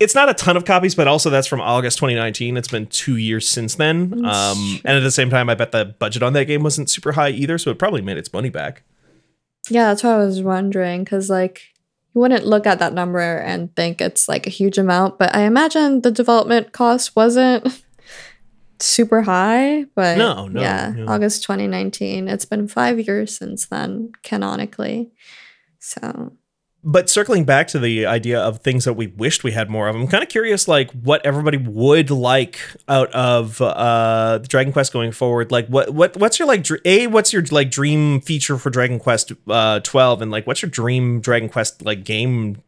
It's not a ton of copies, but also that's from August 2019. It's been two years since then. Um, and at the same time, I bet the budget on that game wasn't super high either, so it probably made its money back. Yeah, that's what I was wondering. Because, like, you wouldn't look at that number and think it's like a huge amount, but I imagine the development cost wasn't super high. But No, no, yeah, no. August 2019. It's been five years since then, canonically. So, But circling back to the idea of things that we wished we had more of, I'm kind of curious, like what everybody would like out of uh, the Dragon Quest going forward. Like, what what what's your like dr- a what's your like dream feature for Dragon Quest uh, 12, and like what's your dream Dragon Quest like game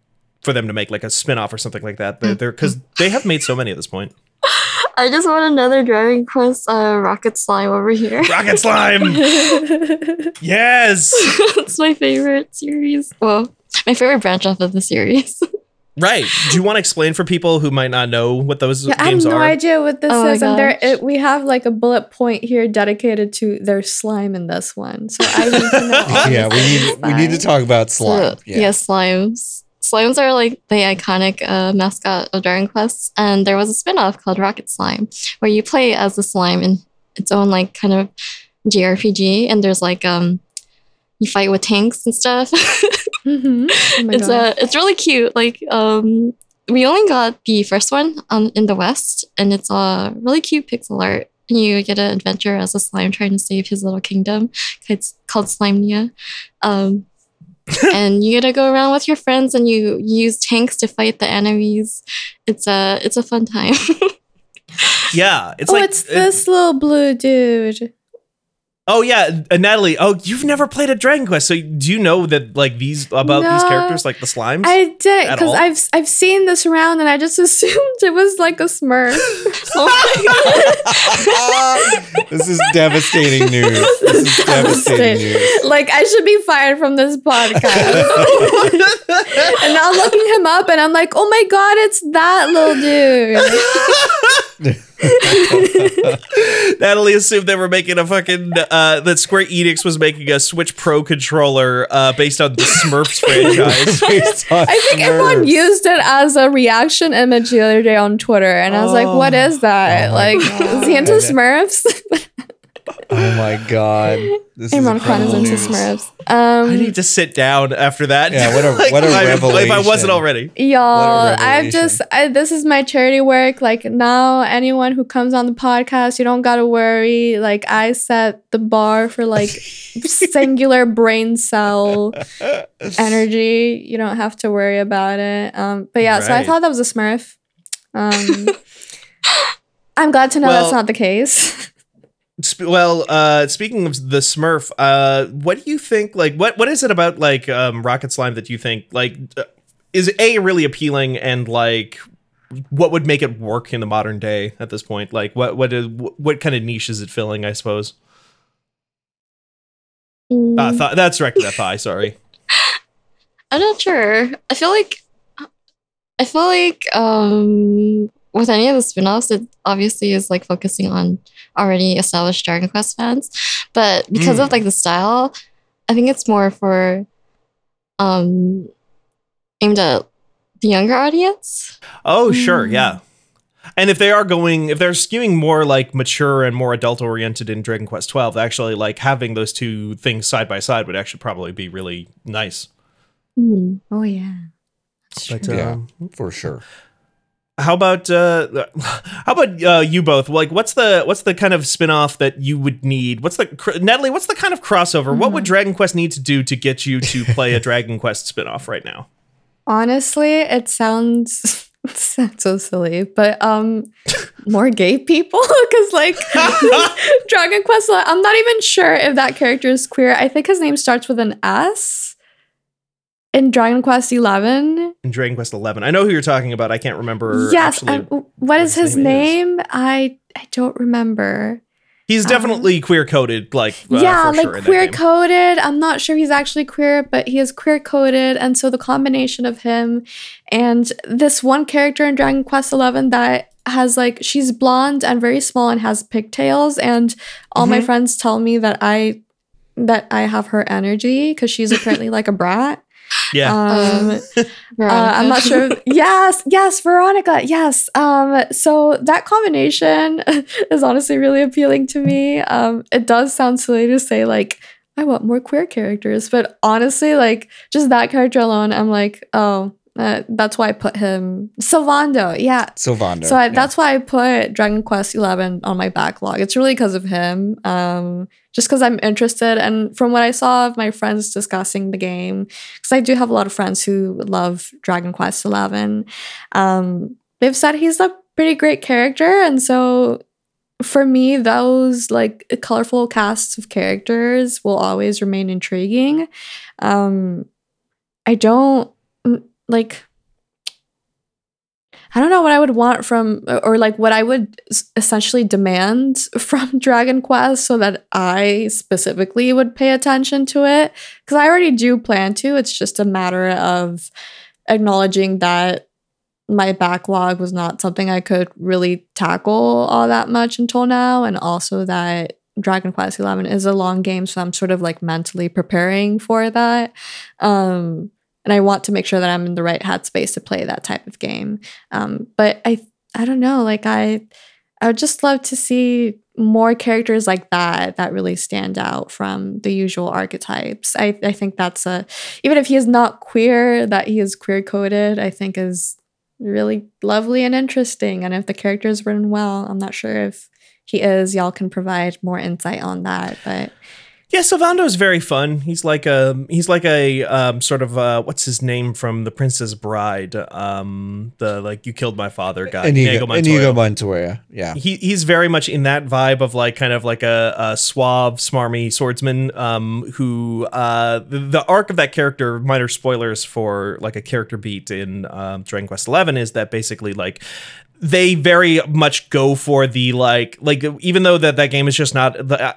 for them to make like a spinoff or something like that? They're because they have made so many at this point. I just want another Dragon Quest uh, Rocket Slime over here. Rocket Slime. Yes. it's my favorite series. Well, my favorite branch off of the series. Right. Do you want to explain for people who might not know what those yeah, I have no are? idea what this Oh is. And there, it, we have like a bullet point here dedicated to their slime in this one. So I need to know. yeah. We need we need to talk about slime. So, yeah. slimes. Slimes are like the iconic uh, mascot of Dragon Quest, and there was a spin-off called Rocket Slime, where you play as the slime in its own like kind of JRPG, and there's like um you fight with tanks and stuff. Mhm. Oh it's gosh. uh it's really cute. Like um we only got the first one um, in the West, and it's a really cute pixel art. You get an adventure as a slime trying to save his little kingdom. It's called Slimenia. Um, and you get to go around with your friends and you, you use tanks to fight the enemies. It's a it's a fun time. Yeah, it's oh, like it's this little blue dude. Oh yeah, uh, Natalie. Oh, you've never played a Dragon Quest, so do you know that like these about these characters, like the slimes? I did At because all? I've I've seen this around and I just assumed it was like a Smurf. this is devastating news. This is devastating news. like I should be fired from this podcast. and now I'm looking him up and I'm like, oh my god, it's that little dude. Natalie assumed they were making a fucking uh, that Square Enix was making a Switch Pro controller uh, based on the Smurfs franchise. I think everyone used it as a reaction image the other day on Twitter, and I was like, "What is that? Oh like, is he into Smurfs?" Oh my god. This is Imran Khan is incredible into news. Smurfs. I Um, need to sit down after that. Yeah, what a- Like, what a if I- If I wasn't already. Y'all, What a I've just I, this is my charity work. Like now, anyone who comes on the podcast, you don't gotta worry. Like I set the bar for like singular brain cell energy. You don't have to worry about it. Um, but yeah, so I thought that was a Smurf. Um, I'm glad to know Well- that's not the case. Well, uh, speaking of the Smurf, uh, what do you think? Like, what what is it about like um, Rocket Slime that you think like uh, is a really appealing and like what would make it work in the modern day at this point? Like, what what is, what kind of niche is it filling? I suppose. Uh, th- that's directed at Thai. Sorry. I'm not sure. I feel like I feel like um with any of the spin-offs, it obviously is like focusing on already established Dragon Quest fans. But because Mm. of like the style, I think it's more for um aimed at the younger audience. Oh, sure, Mm. yeah. And if they are going, if they're skewing more like mature and more adult oriented in Dragon Quest Twelve, actually like having those two things side by side would actually probably be really nice. Hmm. oh yeah. But Yeah. um, For sure. How about uh, how about uh, you both? Like, what's the what's the kind of spin-off that you would need? What's the cr- Natalie? What's the kind of crossover? What would Dragon Quest need to do to get you to play a Dragon Quest spin-off right now? Honestly, it sounds it sounds so silly, but um, more gay people because like Dragon Quest. I'm not even sure if that character is queer. I think his name starts with an S. In Dragon Quest Eleven, In Dragon Quest Eleven, I know who you're talking about. I can't remember. yes. actually. um, what is his name name? I I don't remember. He's um, definitely queer coded, like uh, yeah, like sure queer coded. I'm not sure he's actually queer, but he is queer coded, and so the combination of him and this one character in Dragon Quest Eleven that has like she's blonde and very small and has pigtails, and all my Mhm. friends tell me that I that I have her energy because she's apparently like a brat. Yeah. Um, Uh, I'm not sure. if- yes, yes, Veronica. Yes. Um, so that combination is honestly really appealing to me. Um, it does sound silly to say like I want more queer characters, but honestly, like just that character alone, I'm like, oh, uh, that's why I put him Sylvando. Yeah. Sylvando. So I, yeah. that's why I put Dragon Quest Eleven on my backlog. It's really because of him. Um, just because I'm interested, and from what I saw of my friends discussing the game, because I do have a lot of friends who love Dragon Quest Eleven. Um, they've said he's a pretty great character, and so for me, those like colorful casts of characters will always remain intriguing. Um, I don't like. I don't know what I would want from, or like what I would essentially demand from Dragon Quest so that I specifically would pay attention to it. Because I already do plan to. It's just a matter of acknowledging that my backlog was not something I could really tackle all that much until now. And also that Dragon Quest XI is a long game. So I'm sort of like mentally preparing for that. Um, and I want to make sure that I'm in the right headspace to play that type of game. Um, but I, I don't know. Like I, I would just love to see more characters like that that really stand out from the usual archetypes. I, I think that's a even if he is not queer, that he is queer coded. I think is really lovely and interesting. And if the character is written well, I'm not sure if he is. Y'all can provide more insight on that. But Yeah, is very fun. He's like a he's like a um, sort of uh, what's his name from The Princess Bride? Um, the like you killed my father guy. Inigo, Inigo Inigo Montoya. Montoya. Yeah. He he's very much in that vibe of like kind of like a, a suave, smarmy swordsman. Um, who uh, the, the arc of that character, minor spoilers for like a character beat in um, Dragon Quest Eleven, is that basically like they very much go for the like like even though that that game is just not the, uh,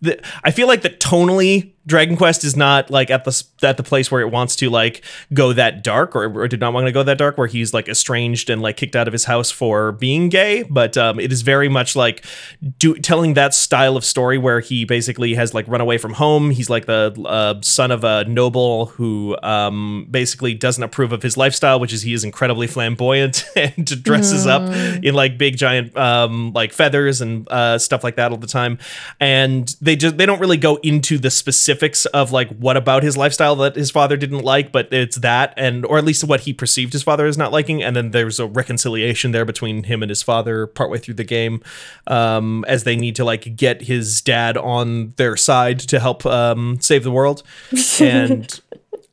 the I feel like the tonally Dragon Quest is not like at the at the place where it wants to like go that dark or, or did not want to go that dark where he's like estranged and like kicked out of his house for being gay but um it is very much like do telling that style of story where he basically has like run away from home. He's like the uh, son of a noble who um basically doesn't approve of his lifestyle which is he is incredibly flamboyant and dresses up in like big giant um like feathers and uh stuff like that all the time. And they just they don't really go into the specifics of like what about his lifestyle that his father didn't like but it's that and or at least what he perceived his father as not liking and then there's a reconciliation there between him and his father partway through the game um as they need to like get his dad on their side to help um save the world. And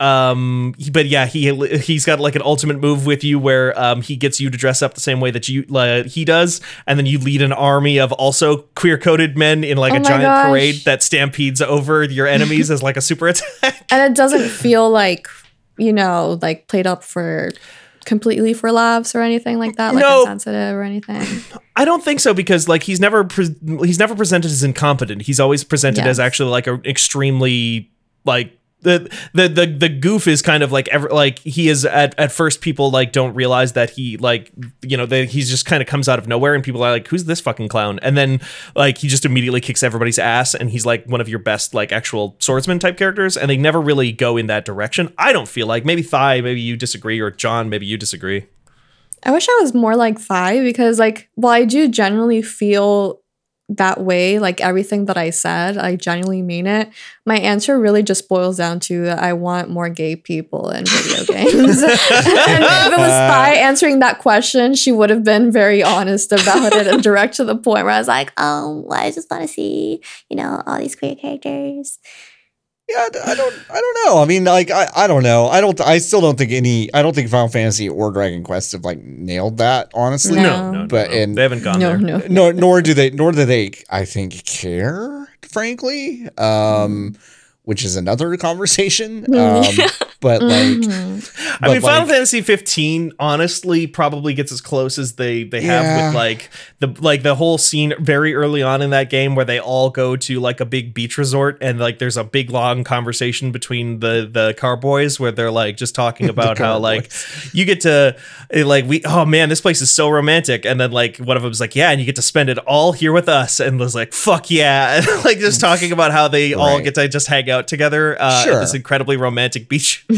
um but yeah he he's got like an ultimate move with you where um he gets you to dress up the same way that you uh, he does and then you lead an army of also queer coded men in like Oh a giant gosh. parade that stampedes over your enemies as like a super attack and it doesn't feel like you know like played up for completely for laughs or anything like that like No. insensitive or anything I don't think so because like he's never pre- he's never presented as incompetent. He's always presented Yes. as actually like an extremely like the the the the goof is kind of like ever like he is at at first people like don't realize that he like you know that he's just kind of comes out of nowhere and people are like who's this fucking clown and then like he just immediately kicks everybody's ass and he's like one of your best like actual swordsman type characters and they never really go in that direction. I don't feel like maybe Thai maybe you disagree or John maybe you disagree. I wish I was more like Thai because, like, while I do generally feel that way, like everything that I said, I genuinely mean it. My answer really just boils down to that I want more gay people in video games. and if it was Thai answering that question, she would have been very honest about it and direct to the point where I was like, um, well, I just want to see, you know, all these queer characters. Yeah, I I don't. I don't know. I mean, like, I, I don't know. I don't. I still don't think any. I don't think Final Fantasy or Dragon Quest have like nailed that. Honestly, No. No, no, no, But no. in- they haven't gone no, there. no. nor nor do they. Nor do they. I think care. Frankly, um, which is another conversation. Um, but like, Mhm. I mean, But, Final Fantasy 15 honestly probably gets as close as they they have with like the like the whole scene very early on in that game where they all go to like a big beach resort and like there's a big long conversation between the the car boys where they're like just talking about how like you get to eh, like we oh man this place is so romantic. And then like one of them's like yeah and you get to spend it all here with us. And was like fuck yeah. And like just talking about how they all get to just hang out together uh, at this incredibly romantic beach.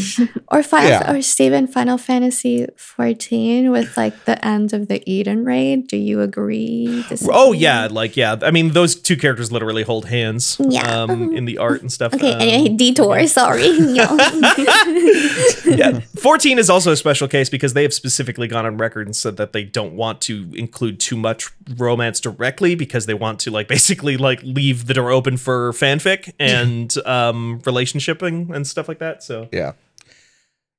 Or Final Yeah. or Steven Final Fantasy 14 with like the end of the Eden raid. Do you agree? Oh yeah, like yeah. I mean, those two characters literally hold hands. Yeah. Um, in the art and stuff. Okay, Um, anyway, detour, sorry. Yeah. yeah. Fourteen is also a special case because they have specifically gone on record and said that they don't want to include too much romance directly because they want to like basically like leave the door open for fanfic and um relationshiping and stuff like that. So yeah.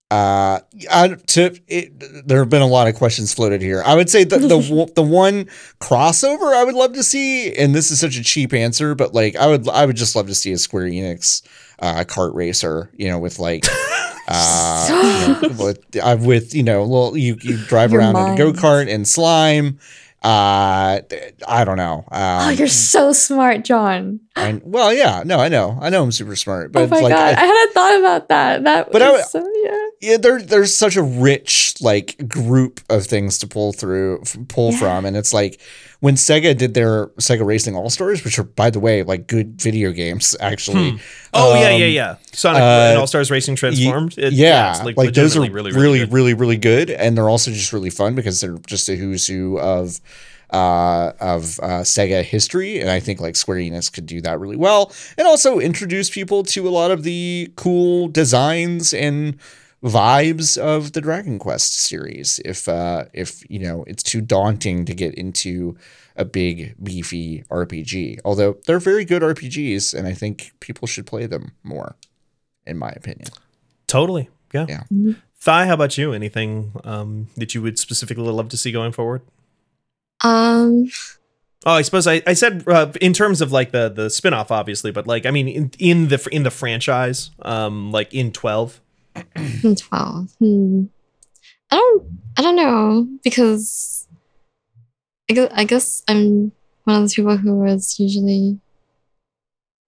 Uh, I, to it, there have been a lot of questions floated here. I would say the the the one crossover I would love to see, and this is such a cheap answer, but like I would I would just love to see a Square Enix uh, kart racer, you know, with like. Uh, you know, with, uh, with you know, little you you drive Your around in a go kart and slime. Uh, I don't know. Um, oh, you're so smart, John. And, well, yeah, no, I know, I know, I'm super smart, but oh my like god, I- I, hadn't thought about that. That But was I so yeah. yeah, there there's such a rich like group of things to pull through f- pull Yeah. from and it's like when Sega did their Sega Racing All Stars which are by the way like good video games actually Oh yeah, Um, yeah, yeah. Sonic uh, and All Stars Racing Transformed. It- yeah, it's, like, those are legitimately really really, really, really good. good and they're also just really fun because they're just a who's who of uh of uh Sega history and I think like Square Enix could do that really well and also introduce people to a lot of the cool designs and vibes of the Dragon Quest series. If uh, if you know it's too daunting to get into a big beefy RPG, although they're very good RPGs, and I think people should play them more, in my opinion. Totally. Yeah. Yeah. Thai, how about you? Anything um, that you would specifically love to see going forward? Um, Oh, I suppose I, I said uh, in terms of like the the spin-off obviously, but like I mean in, in the in the franchise, um like in 12. hmm, twelve. Hmm. I don't. I don't know because I guess, I guess I'm one of those people who is usually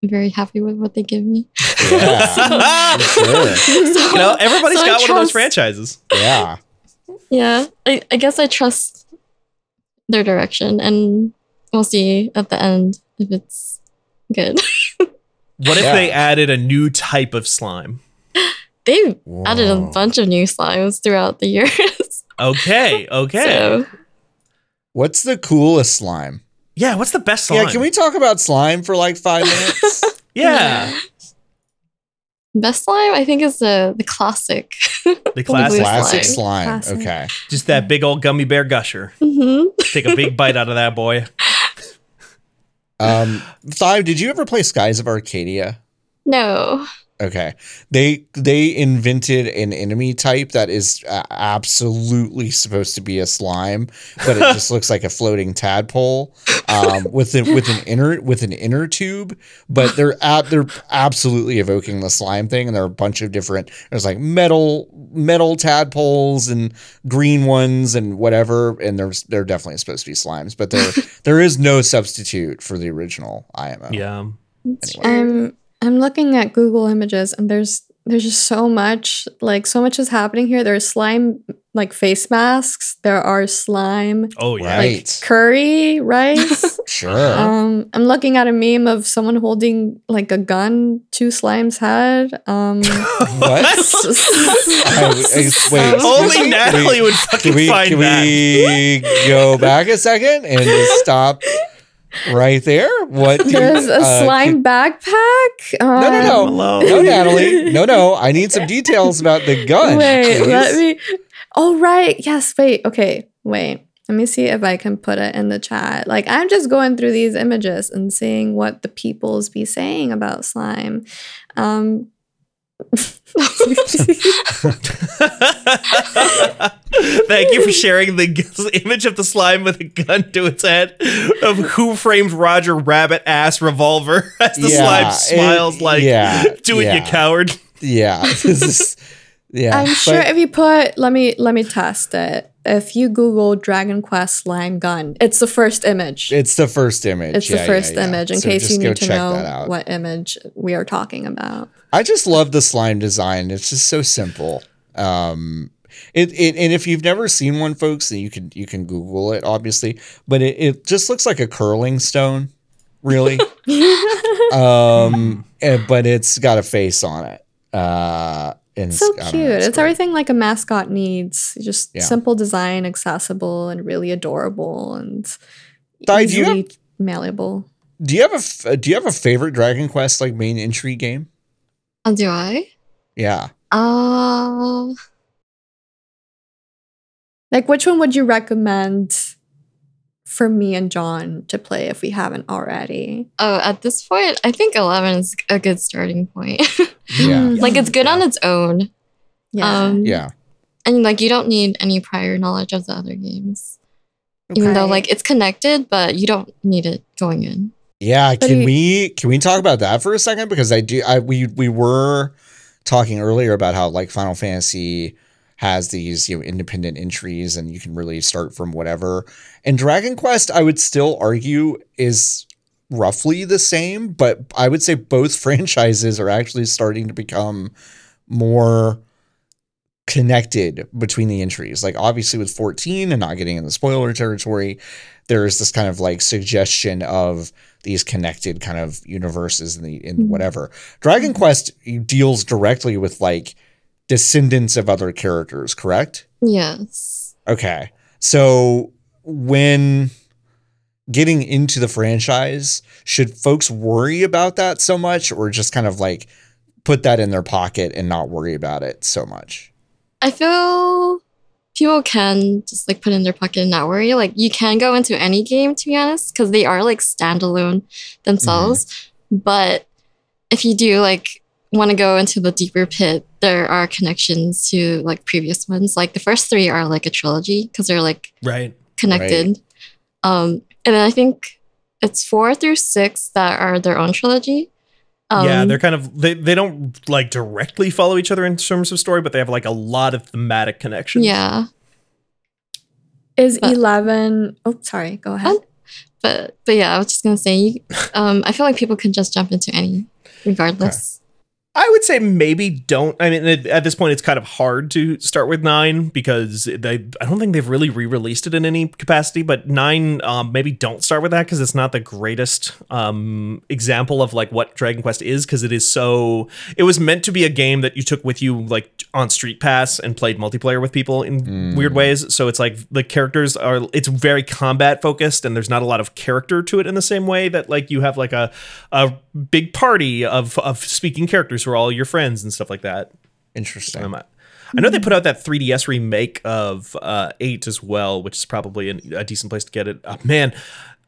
very happy with what they give me. Yeah, for sure. You know, everybody's So I got one of those franchises. Yeah. Yeah, I, I guess I trust their direction, and we'll see at the end if it's good. What if Yeah. they added a new type of slime? They've added a bunch of new slimes throughout the years. Okay, okay. so What's the coolest slime? yeah, what's the best slime? Yeah, can we talk about slime for like five minutes? Yeah, best slime, I think, is the the classic. the classic. Blue Classic slime. slime. Classic. Okay. Just that big old gummy bear gusher. hmm Take a big bite out of that boy. Um, Five, did you ever play Skies of Arcadia? No. Okay. They they invented an enemy type that is uh, absolutely supposed to be a slime, but it just looks like a floating tadpole um, with an with an inner with an inner tube. But they're ab- they're absolutely evoking the slime thing, and there are a bunch of different. There's like metal metal tadpoles and green ones and whatever, and there's they're definitely supposed to be slimes, but there there is no substitute for the original IMO. Yeah. Anyway. I'm I'm looking at Google Images and there's there's just so much like so much is happening here. There's slime like face masks. There are slime Oh yeah. Right. like curry rice. Sure. um, I'm looking at a meme of someone holding like a gun to Slime's head. Um, What? I- I- wait, Only excuse? Natalie Can would fucking Can we, find can that. we go back a second and stop right there? What? do you- there's a uh, slime backpack. Um, No, no, no. No, Natalie. No, no. I need some details about the gun. Wait, please. let me. Oh, right. Yes, wait. Okay, wait. Let me see if I can put it in the chat. Like, I'm just going through these images and seeing what the peoples be saying about slime. Um, Thank you for sharing the image of the slime with a gun to its head of Who Framed Roger Rabbit ass revolver as the Yeah, slime it- smiles like, yeah, "Do it, you coward." Yeah. This is. Yeah. I'm but- sure if you put, let me let me test it. If you Google Dragon Quest slime gun, it's the first image. It's the first image. it's Yeah, the first yeah. image in So case you need to know what image we are talking about. I just love the slime design. It's just so simple. Um, it, it and if you've never seen one, folks, then you can you can Google it, obviously. But it, it just looks like a curling stone, really. um, eh, but it's got a face on it. Uh, and so cute. know, it's great. everything like a mascot needs. Just Yeah. simple design, accessible, and really adorable and Di, do easily have- malleable. Do you have a Do you have a favorite Dragon Quest like main entry game? Oh, do I? Yeah. Uh, Like, which one would you recommend for me and John to play if we haven't already? oh, at this point, I think 11 is a good starting point. Yeah. Mm, like, it's good on its own. yeah. Um, Yeah. And, like, you don't need any prior knowledge of the other games. Even though, like, it's connected, but you don't need it going in. Yeah, But can he- we can we talk about that for a second? Because I do I we we were talking earlier about how like Final Fantasy has these you know independent entries and you can really start from whatever. And Dragon Quest, I would still argue, is roughly the same, but I would say both franchises are actually starting to become more connected between the entries. Like obviously with 14 and not getting in the spoiler territory, there's this kind of like suggestion of these connected kind of universes in the in Mhm. whatever. Dragon Quest deals directly with like descendants of other characters, correct? Yes. Okay. So when getting into the franchise, should folks worry about that so much or just kind of like put that in their pocket and not worry about it so much? I feel people can just like put in their pocket and not worry. Like you can go into any game to be honest, because they are like standalone themselves. Mm-hmm. But if you do like want to go into the deeper pit, there are connections to like previous ones. Like the first three are like a trilogy because they're like Right. connected. Um, and then I think it's four through six that are their own trilogy. Um, yeah, they're kind of they, they don't like directly follow each other in terms of story, but they have like a lot of thematic connections. yeah, Is But- 11 Oh, sorry. Go ahead. But but yeah, I was just gonna say, you- um, I feel like people can just jump into any, regardless. I would say maybe don't. I mean, at- this point, it's kind of hard to start with nine because they. I don't think they've really re-released it in any capacity. But nine, um, maybe don't start with that because it's not the greatest um, example of like what Dragon Quest is because it is so. It was meant to be a game that you took with you like on Street Pass and played multiplayer with people in weird ways. So it's like the characters are. It's very combat focused and there's not a lot of character to it in the same way that like you have like a a big party of of speaking characters who are all your friends and stuff like that. Interesting. Um, I I know they put out that 3DS remake of uh, eight as well, which is probably an, a decent place to get it. Uh, man,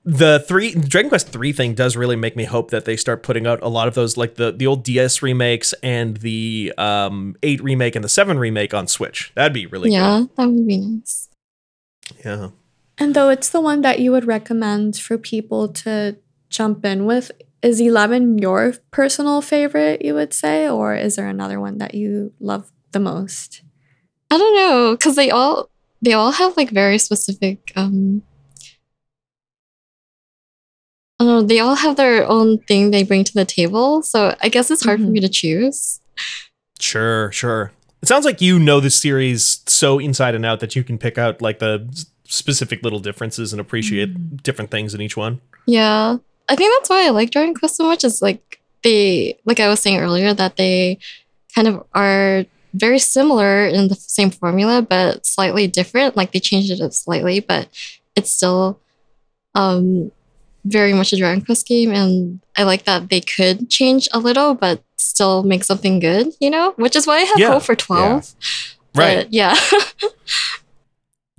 the three Dragon Quest three thing does really make me hope that they start putting out a lot of those, like the the old DS remakes and the um, eight remake and the seven remake on Switch. That'd be really yeah, that would be nice. Yeah. And though it's the one that you would recommend for people to jump in with, is 11 your personal favorite, you would say? Or is there another one that you love the most? I don't know, because they all they all have like very specific. um I don't know. They all have their own thing they bring to the table, so I guess it's hard for Mhm. me to choose. Sure, sure. It sounds like you know the series so inside and out that you can pick out like the specific little differences and appreciate different things in each one. Yeah. I think that's why I like Dragon Quest so much is like they like I was saying earlier that they kind of are very similar in the same formula but slightly different. Like they changed it up slightly, but it's still um very much a Dragon Quest game and I like that they could change a little but still make something good, you know? Which is why I have Yeah. hope for 12. Right. But yeah.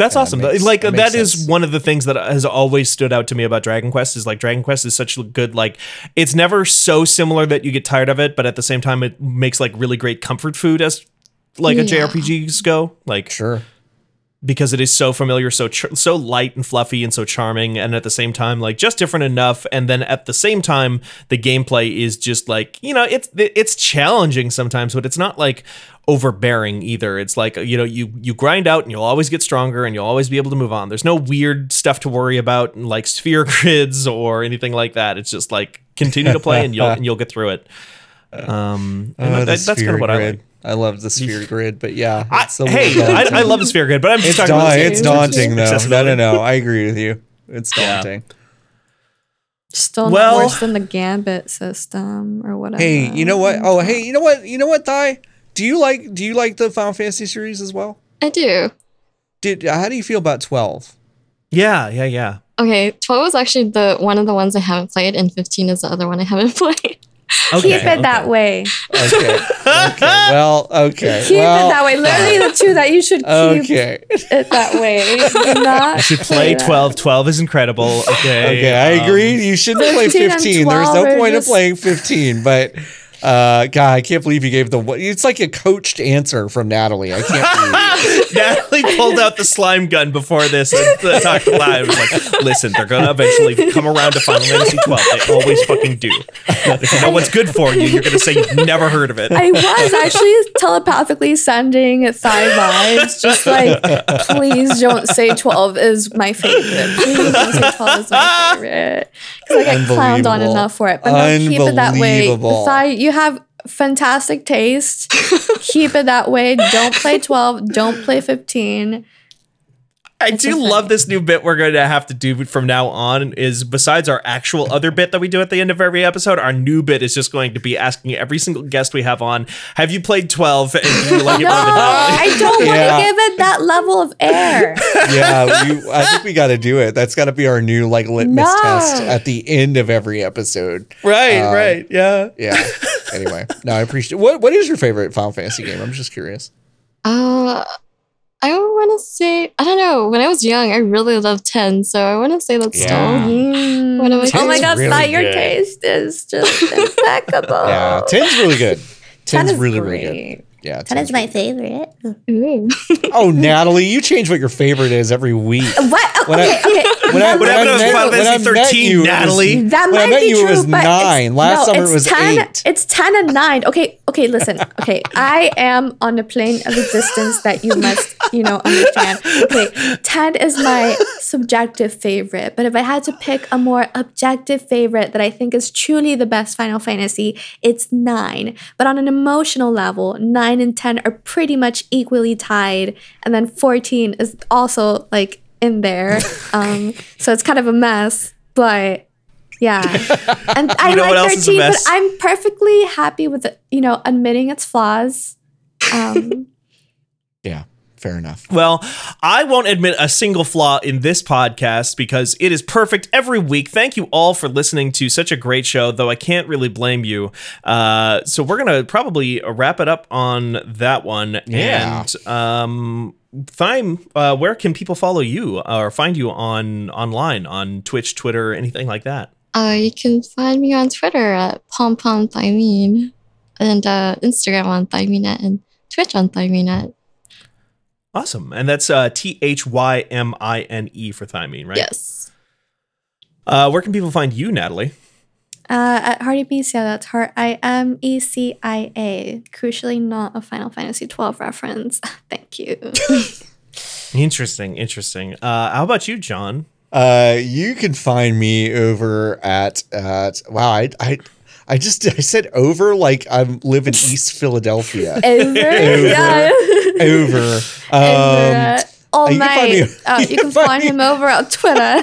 That's Yeah, that awesome. makes- like that that makes is sense. one of the things that has always stood out to me about Dragon Quest is like Dragon Quest is such a good like it's never so similar that you get tired of it, but at the same time it makes like really great comfort food as like a Yeah. JRPGs go. Like Sure. Because it is so familiar, so ch- so light and fluffy and so charming, and at the same time like just different enough. And then at the same time, the gameplay is just like you know it's it's challenging sometimes, but it's not like overbearing either. It's like you know you you grind out and you'll always get stronger and you'll always be able to move on. There's no weird stuff to worry about like sphere grids or anything like that. It's just like continue to play and you'll and you'll get through it. Um, and Oh, that- that's kind of what I like. I love the sphere grid, but yeah, I, it's a hey. I, I love the sphere grid, but I'm just It's, talking da- about it's It's daunting though. No, accessibility. no, no. I agree with you. It's Yeah. daunting. Still not Well- worse than the Gambit system or whatever. Hey, you know what? Oh, hey, you know what? You know what, Thai? Do you like do you like the Final Fantasy series as well? I do. Did how do you feel about twelve? Yeah, yeah, yeah. Okay, 12 is actually the one of the ones I haven't played, and 15 is the other one I haven't played. Keep it that way. Okay. okay. Well, okay. Keep well, it that way. Literally the two that you should keep Okay. it that way. Do not You should play that. 12. 12 is incredible. Okay. Okay, I um, agree. You shouldn't play 15 There's no point just- of playing 15, but uh God, I can't believe you gave the it's like a coached answer from Natalie. I can't believe Natalie pulled out the slime gun before this and uh, talked live. It was like, listen, they're gonna eventually come around to Final Fantasy 12. They always fucking do. If you know what's good for you, you're gonna say you've never heard of it. I was actually telepathically sending Thai vibes, just like, please don't say 12 is my favorite. Please don't say 12 is my favorite. Because I get clowned on Unbelievable. enough for it. But no, keep it that way. Unbelievable. Thai, you have fantastic taste. keep it that way. Don't play 12. Don't play 15. I It's do thing. love this new bit we're going to have to do from now on. Is besides our actual other bit that we do at the end of every episode, our new bit is just going to be asking every single guest we have on, "Have you played 12 and do you like it No, more than I don't want Yeah. to give it that level of air. yeah, you, I think we got to do it. That's got to be our new like litmus No. test at the end of every episode. Right, Um, right, yeah. Yeah. anyway, no, I appreciate. What What is your favorite Final Fantasy game? I'm just curious. Uh, I want to say I don't know. When I was young, I really loved ten, so I want to say that's Yeah. still Mm. What am I oh my god, really Sai, your taste is just impeccable. Yeah, ten's really good. Ten Ten's is really really good. Yeah, Ten is my favorite. Ooh. Oh, Natalie, you change what your favorite is every week. What? Oh, When I- okay, okay. When I, What when I happened met- Final Fantasy 13, you, it was- Natalie? That When I might met be you, it true, was but nine. Last no, summer it it's was 10, eight. It's ten and nine. Okay, okay. Listen. Okay, I am on a plane of existence that you must, you know, understand. Okay, ten is my subjective favorite, but if I had to pick a more objective favorite that I think is truly the best Final Fantasy, it's nine. But on an emotional level, nine and ten are pretty much equally tied, and then fourteen is also like in there. Um, so it's kind of a mess, but. Yeah. And I You know like is a 13, but? I'm perfectly happy with it, you know, admitting its flaws. Um, Yeah, fair enough. Well, I won't admit a single flaw in this podcast because it is perfect every week. Thank you all for listening to such a great show, though I can't really blame you. Uh, so we're gonna probably wrap it up on that one. Yeah. And um, Thyme, uh, where can people follow you or find you on online on Twitch, Twitter, anything like that? Uh, you can find me on Twitter at pom pom thymine, and uh, Instagram on thyminet, and Twitch on thyminet. Awesome, and that's uh, T H Y M I N E for thymine, right? Yes. Uh, where can people find you, Natalie? Uh, at Hardy Beast, yeah, that's Heart I M E C I A. Crucially, not a Final Fantasy twelve reference. Thank you. Interesting, interesting. Uh, how about you, John? Uh, you can find me over at at wow, I I I just I said over like I'm live in East Philadelphia. Over, yeah. over. Over, Um, uh, oh you can find me- uh, you you can can find find him over on Twitter.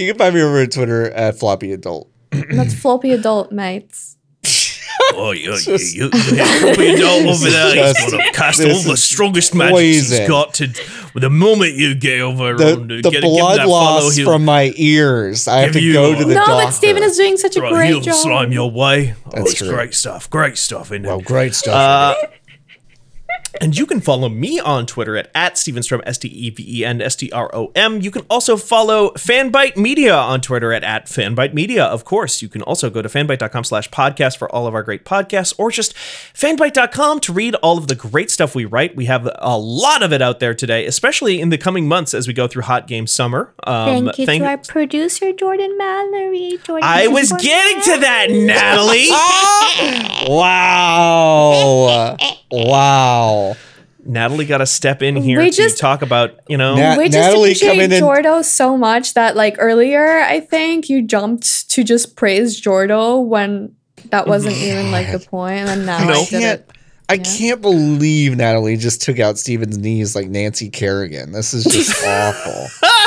you can find me over on Twitter at floppy adult. That's floppy adult, mates. Oh, you, It's just- you, you, you probably don't over This there. is He's gonna cast all the strongest magic he's poison. got to. The moment you get over The, on, the get, blood that follow, loss he'll, from my ears. I have to you go to a- the no, doctor. but Steven is doing such a throw- great he'll job. slime your way. Oh, That's it's true. great stuff. Great stuff, isn't it? well, great stuff. Uh, and you can follow me on Twitter at, at Stevenstrom, S T E V E N S T R O M. You can also follow Fanbyte Media on Twitter at, at Fanbyte Media, of course. You can also go to fanbyte.com slash podcast for all of our great podcasts, or just fanbyte.com to read all of the great stuff we write. We have a lot of it out there today, especially in the coming months as we go through Hot Game Summer. Um, Thank you to our producer, Jordan Mallory. Jordan I was Jordan getting to that, Natalie. wow. wow. Natalie got to step in here We to just- talk about, you know. Nat- we just Natalie, appreciate come in and- Jordo so much that like earlier I think you jumped to just praise Jordo when that wasn't mm. even like the point. point and then now I I did it. I can't believe Natalie just took out Steven's knees like Nancy Kerrigan. This is just awful.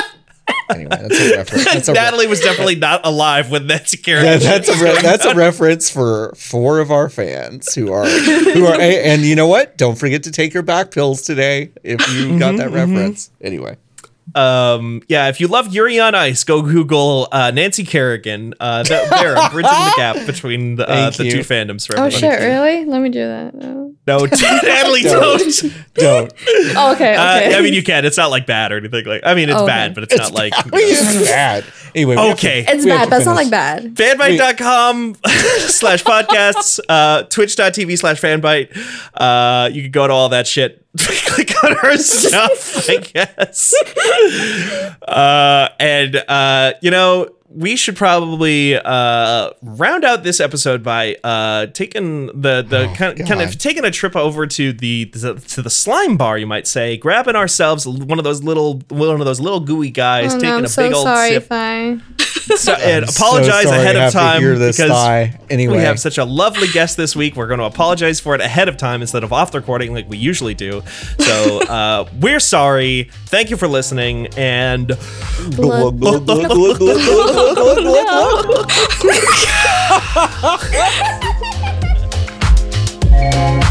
Anyway, that's a reference. That's a, re- Natalie was definitely not alive when Nancy Kerrigan. that- that's a re- that's a reference for four of our fans who are who are and you know what? Don't forget to take your back pills today if you got that mm-hmm, mm-hmm. reference. Anyway, Um, yeah, if you love Yuri on Ice, go Google uh, Nancy Kerrigan. Uh, th- there, I'm bridging the gap between the, uh, the two fandoms for Oh everybody. shit, really? Let me do that. No. No, Natalie, don't. don't. Oh, okay, okay. Uh, I mean, you can. It's not like bad or anything like. I mean, it's Okay. bad, but it's, not like. I mean, it's bad. Anyway, we have to- Okay. it's bad, to but it's not like bad. fanbyte.com slash podcasts uh twitch.tv slash fanbyte uh you can go to all that shit click on our stuff i guess. Uh and uh you know we should probably uh round out this episode by uh taking the the kind, kind of taking a trip over to the, the to the slime bar you might say grabbing ourselves one of those little one of those little gooey guys Oh, taking no, I'm a so big old sorry, sip. Thigh. so, and I'm so apologize ahead of time this because sigh. Anyway. we have such a lovely guest this week. We're going to apologize for it ahead of time instead of off the recording like we usually do. So uh, we're sorry. Thank you for listening, and Blood.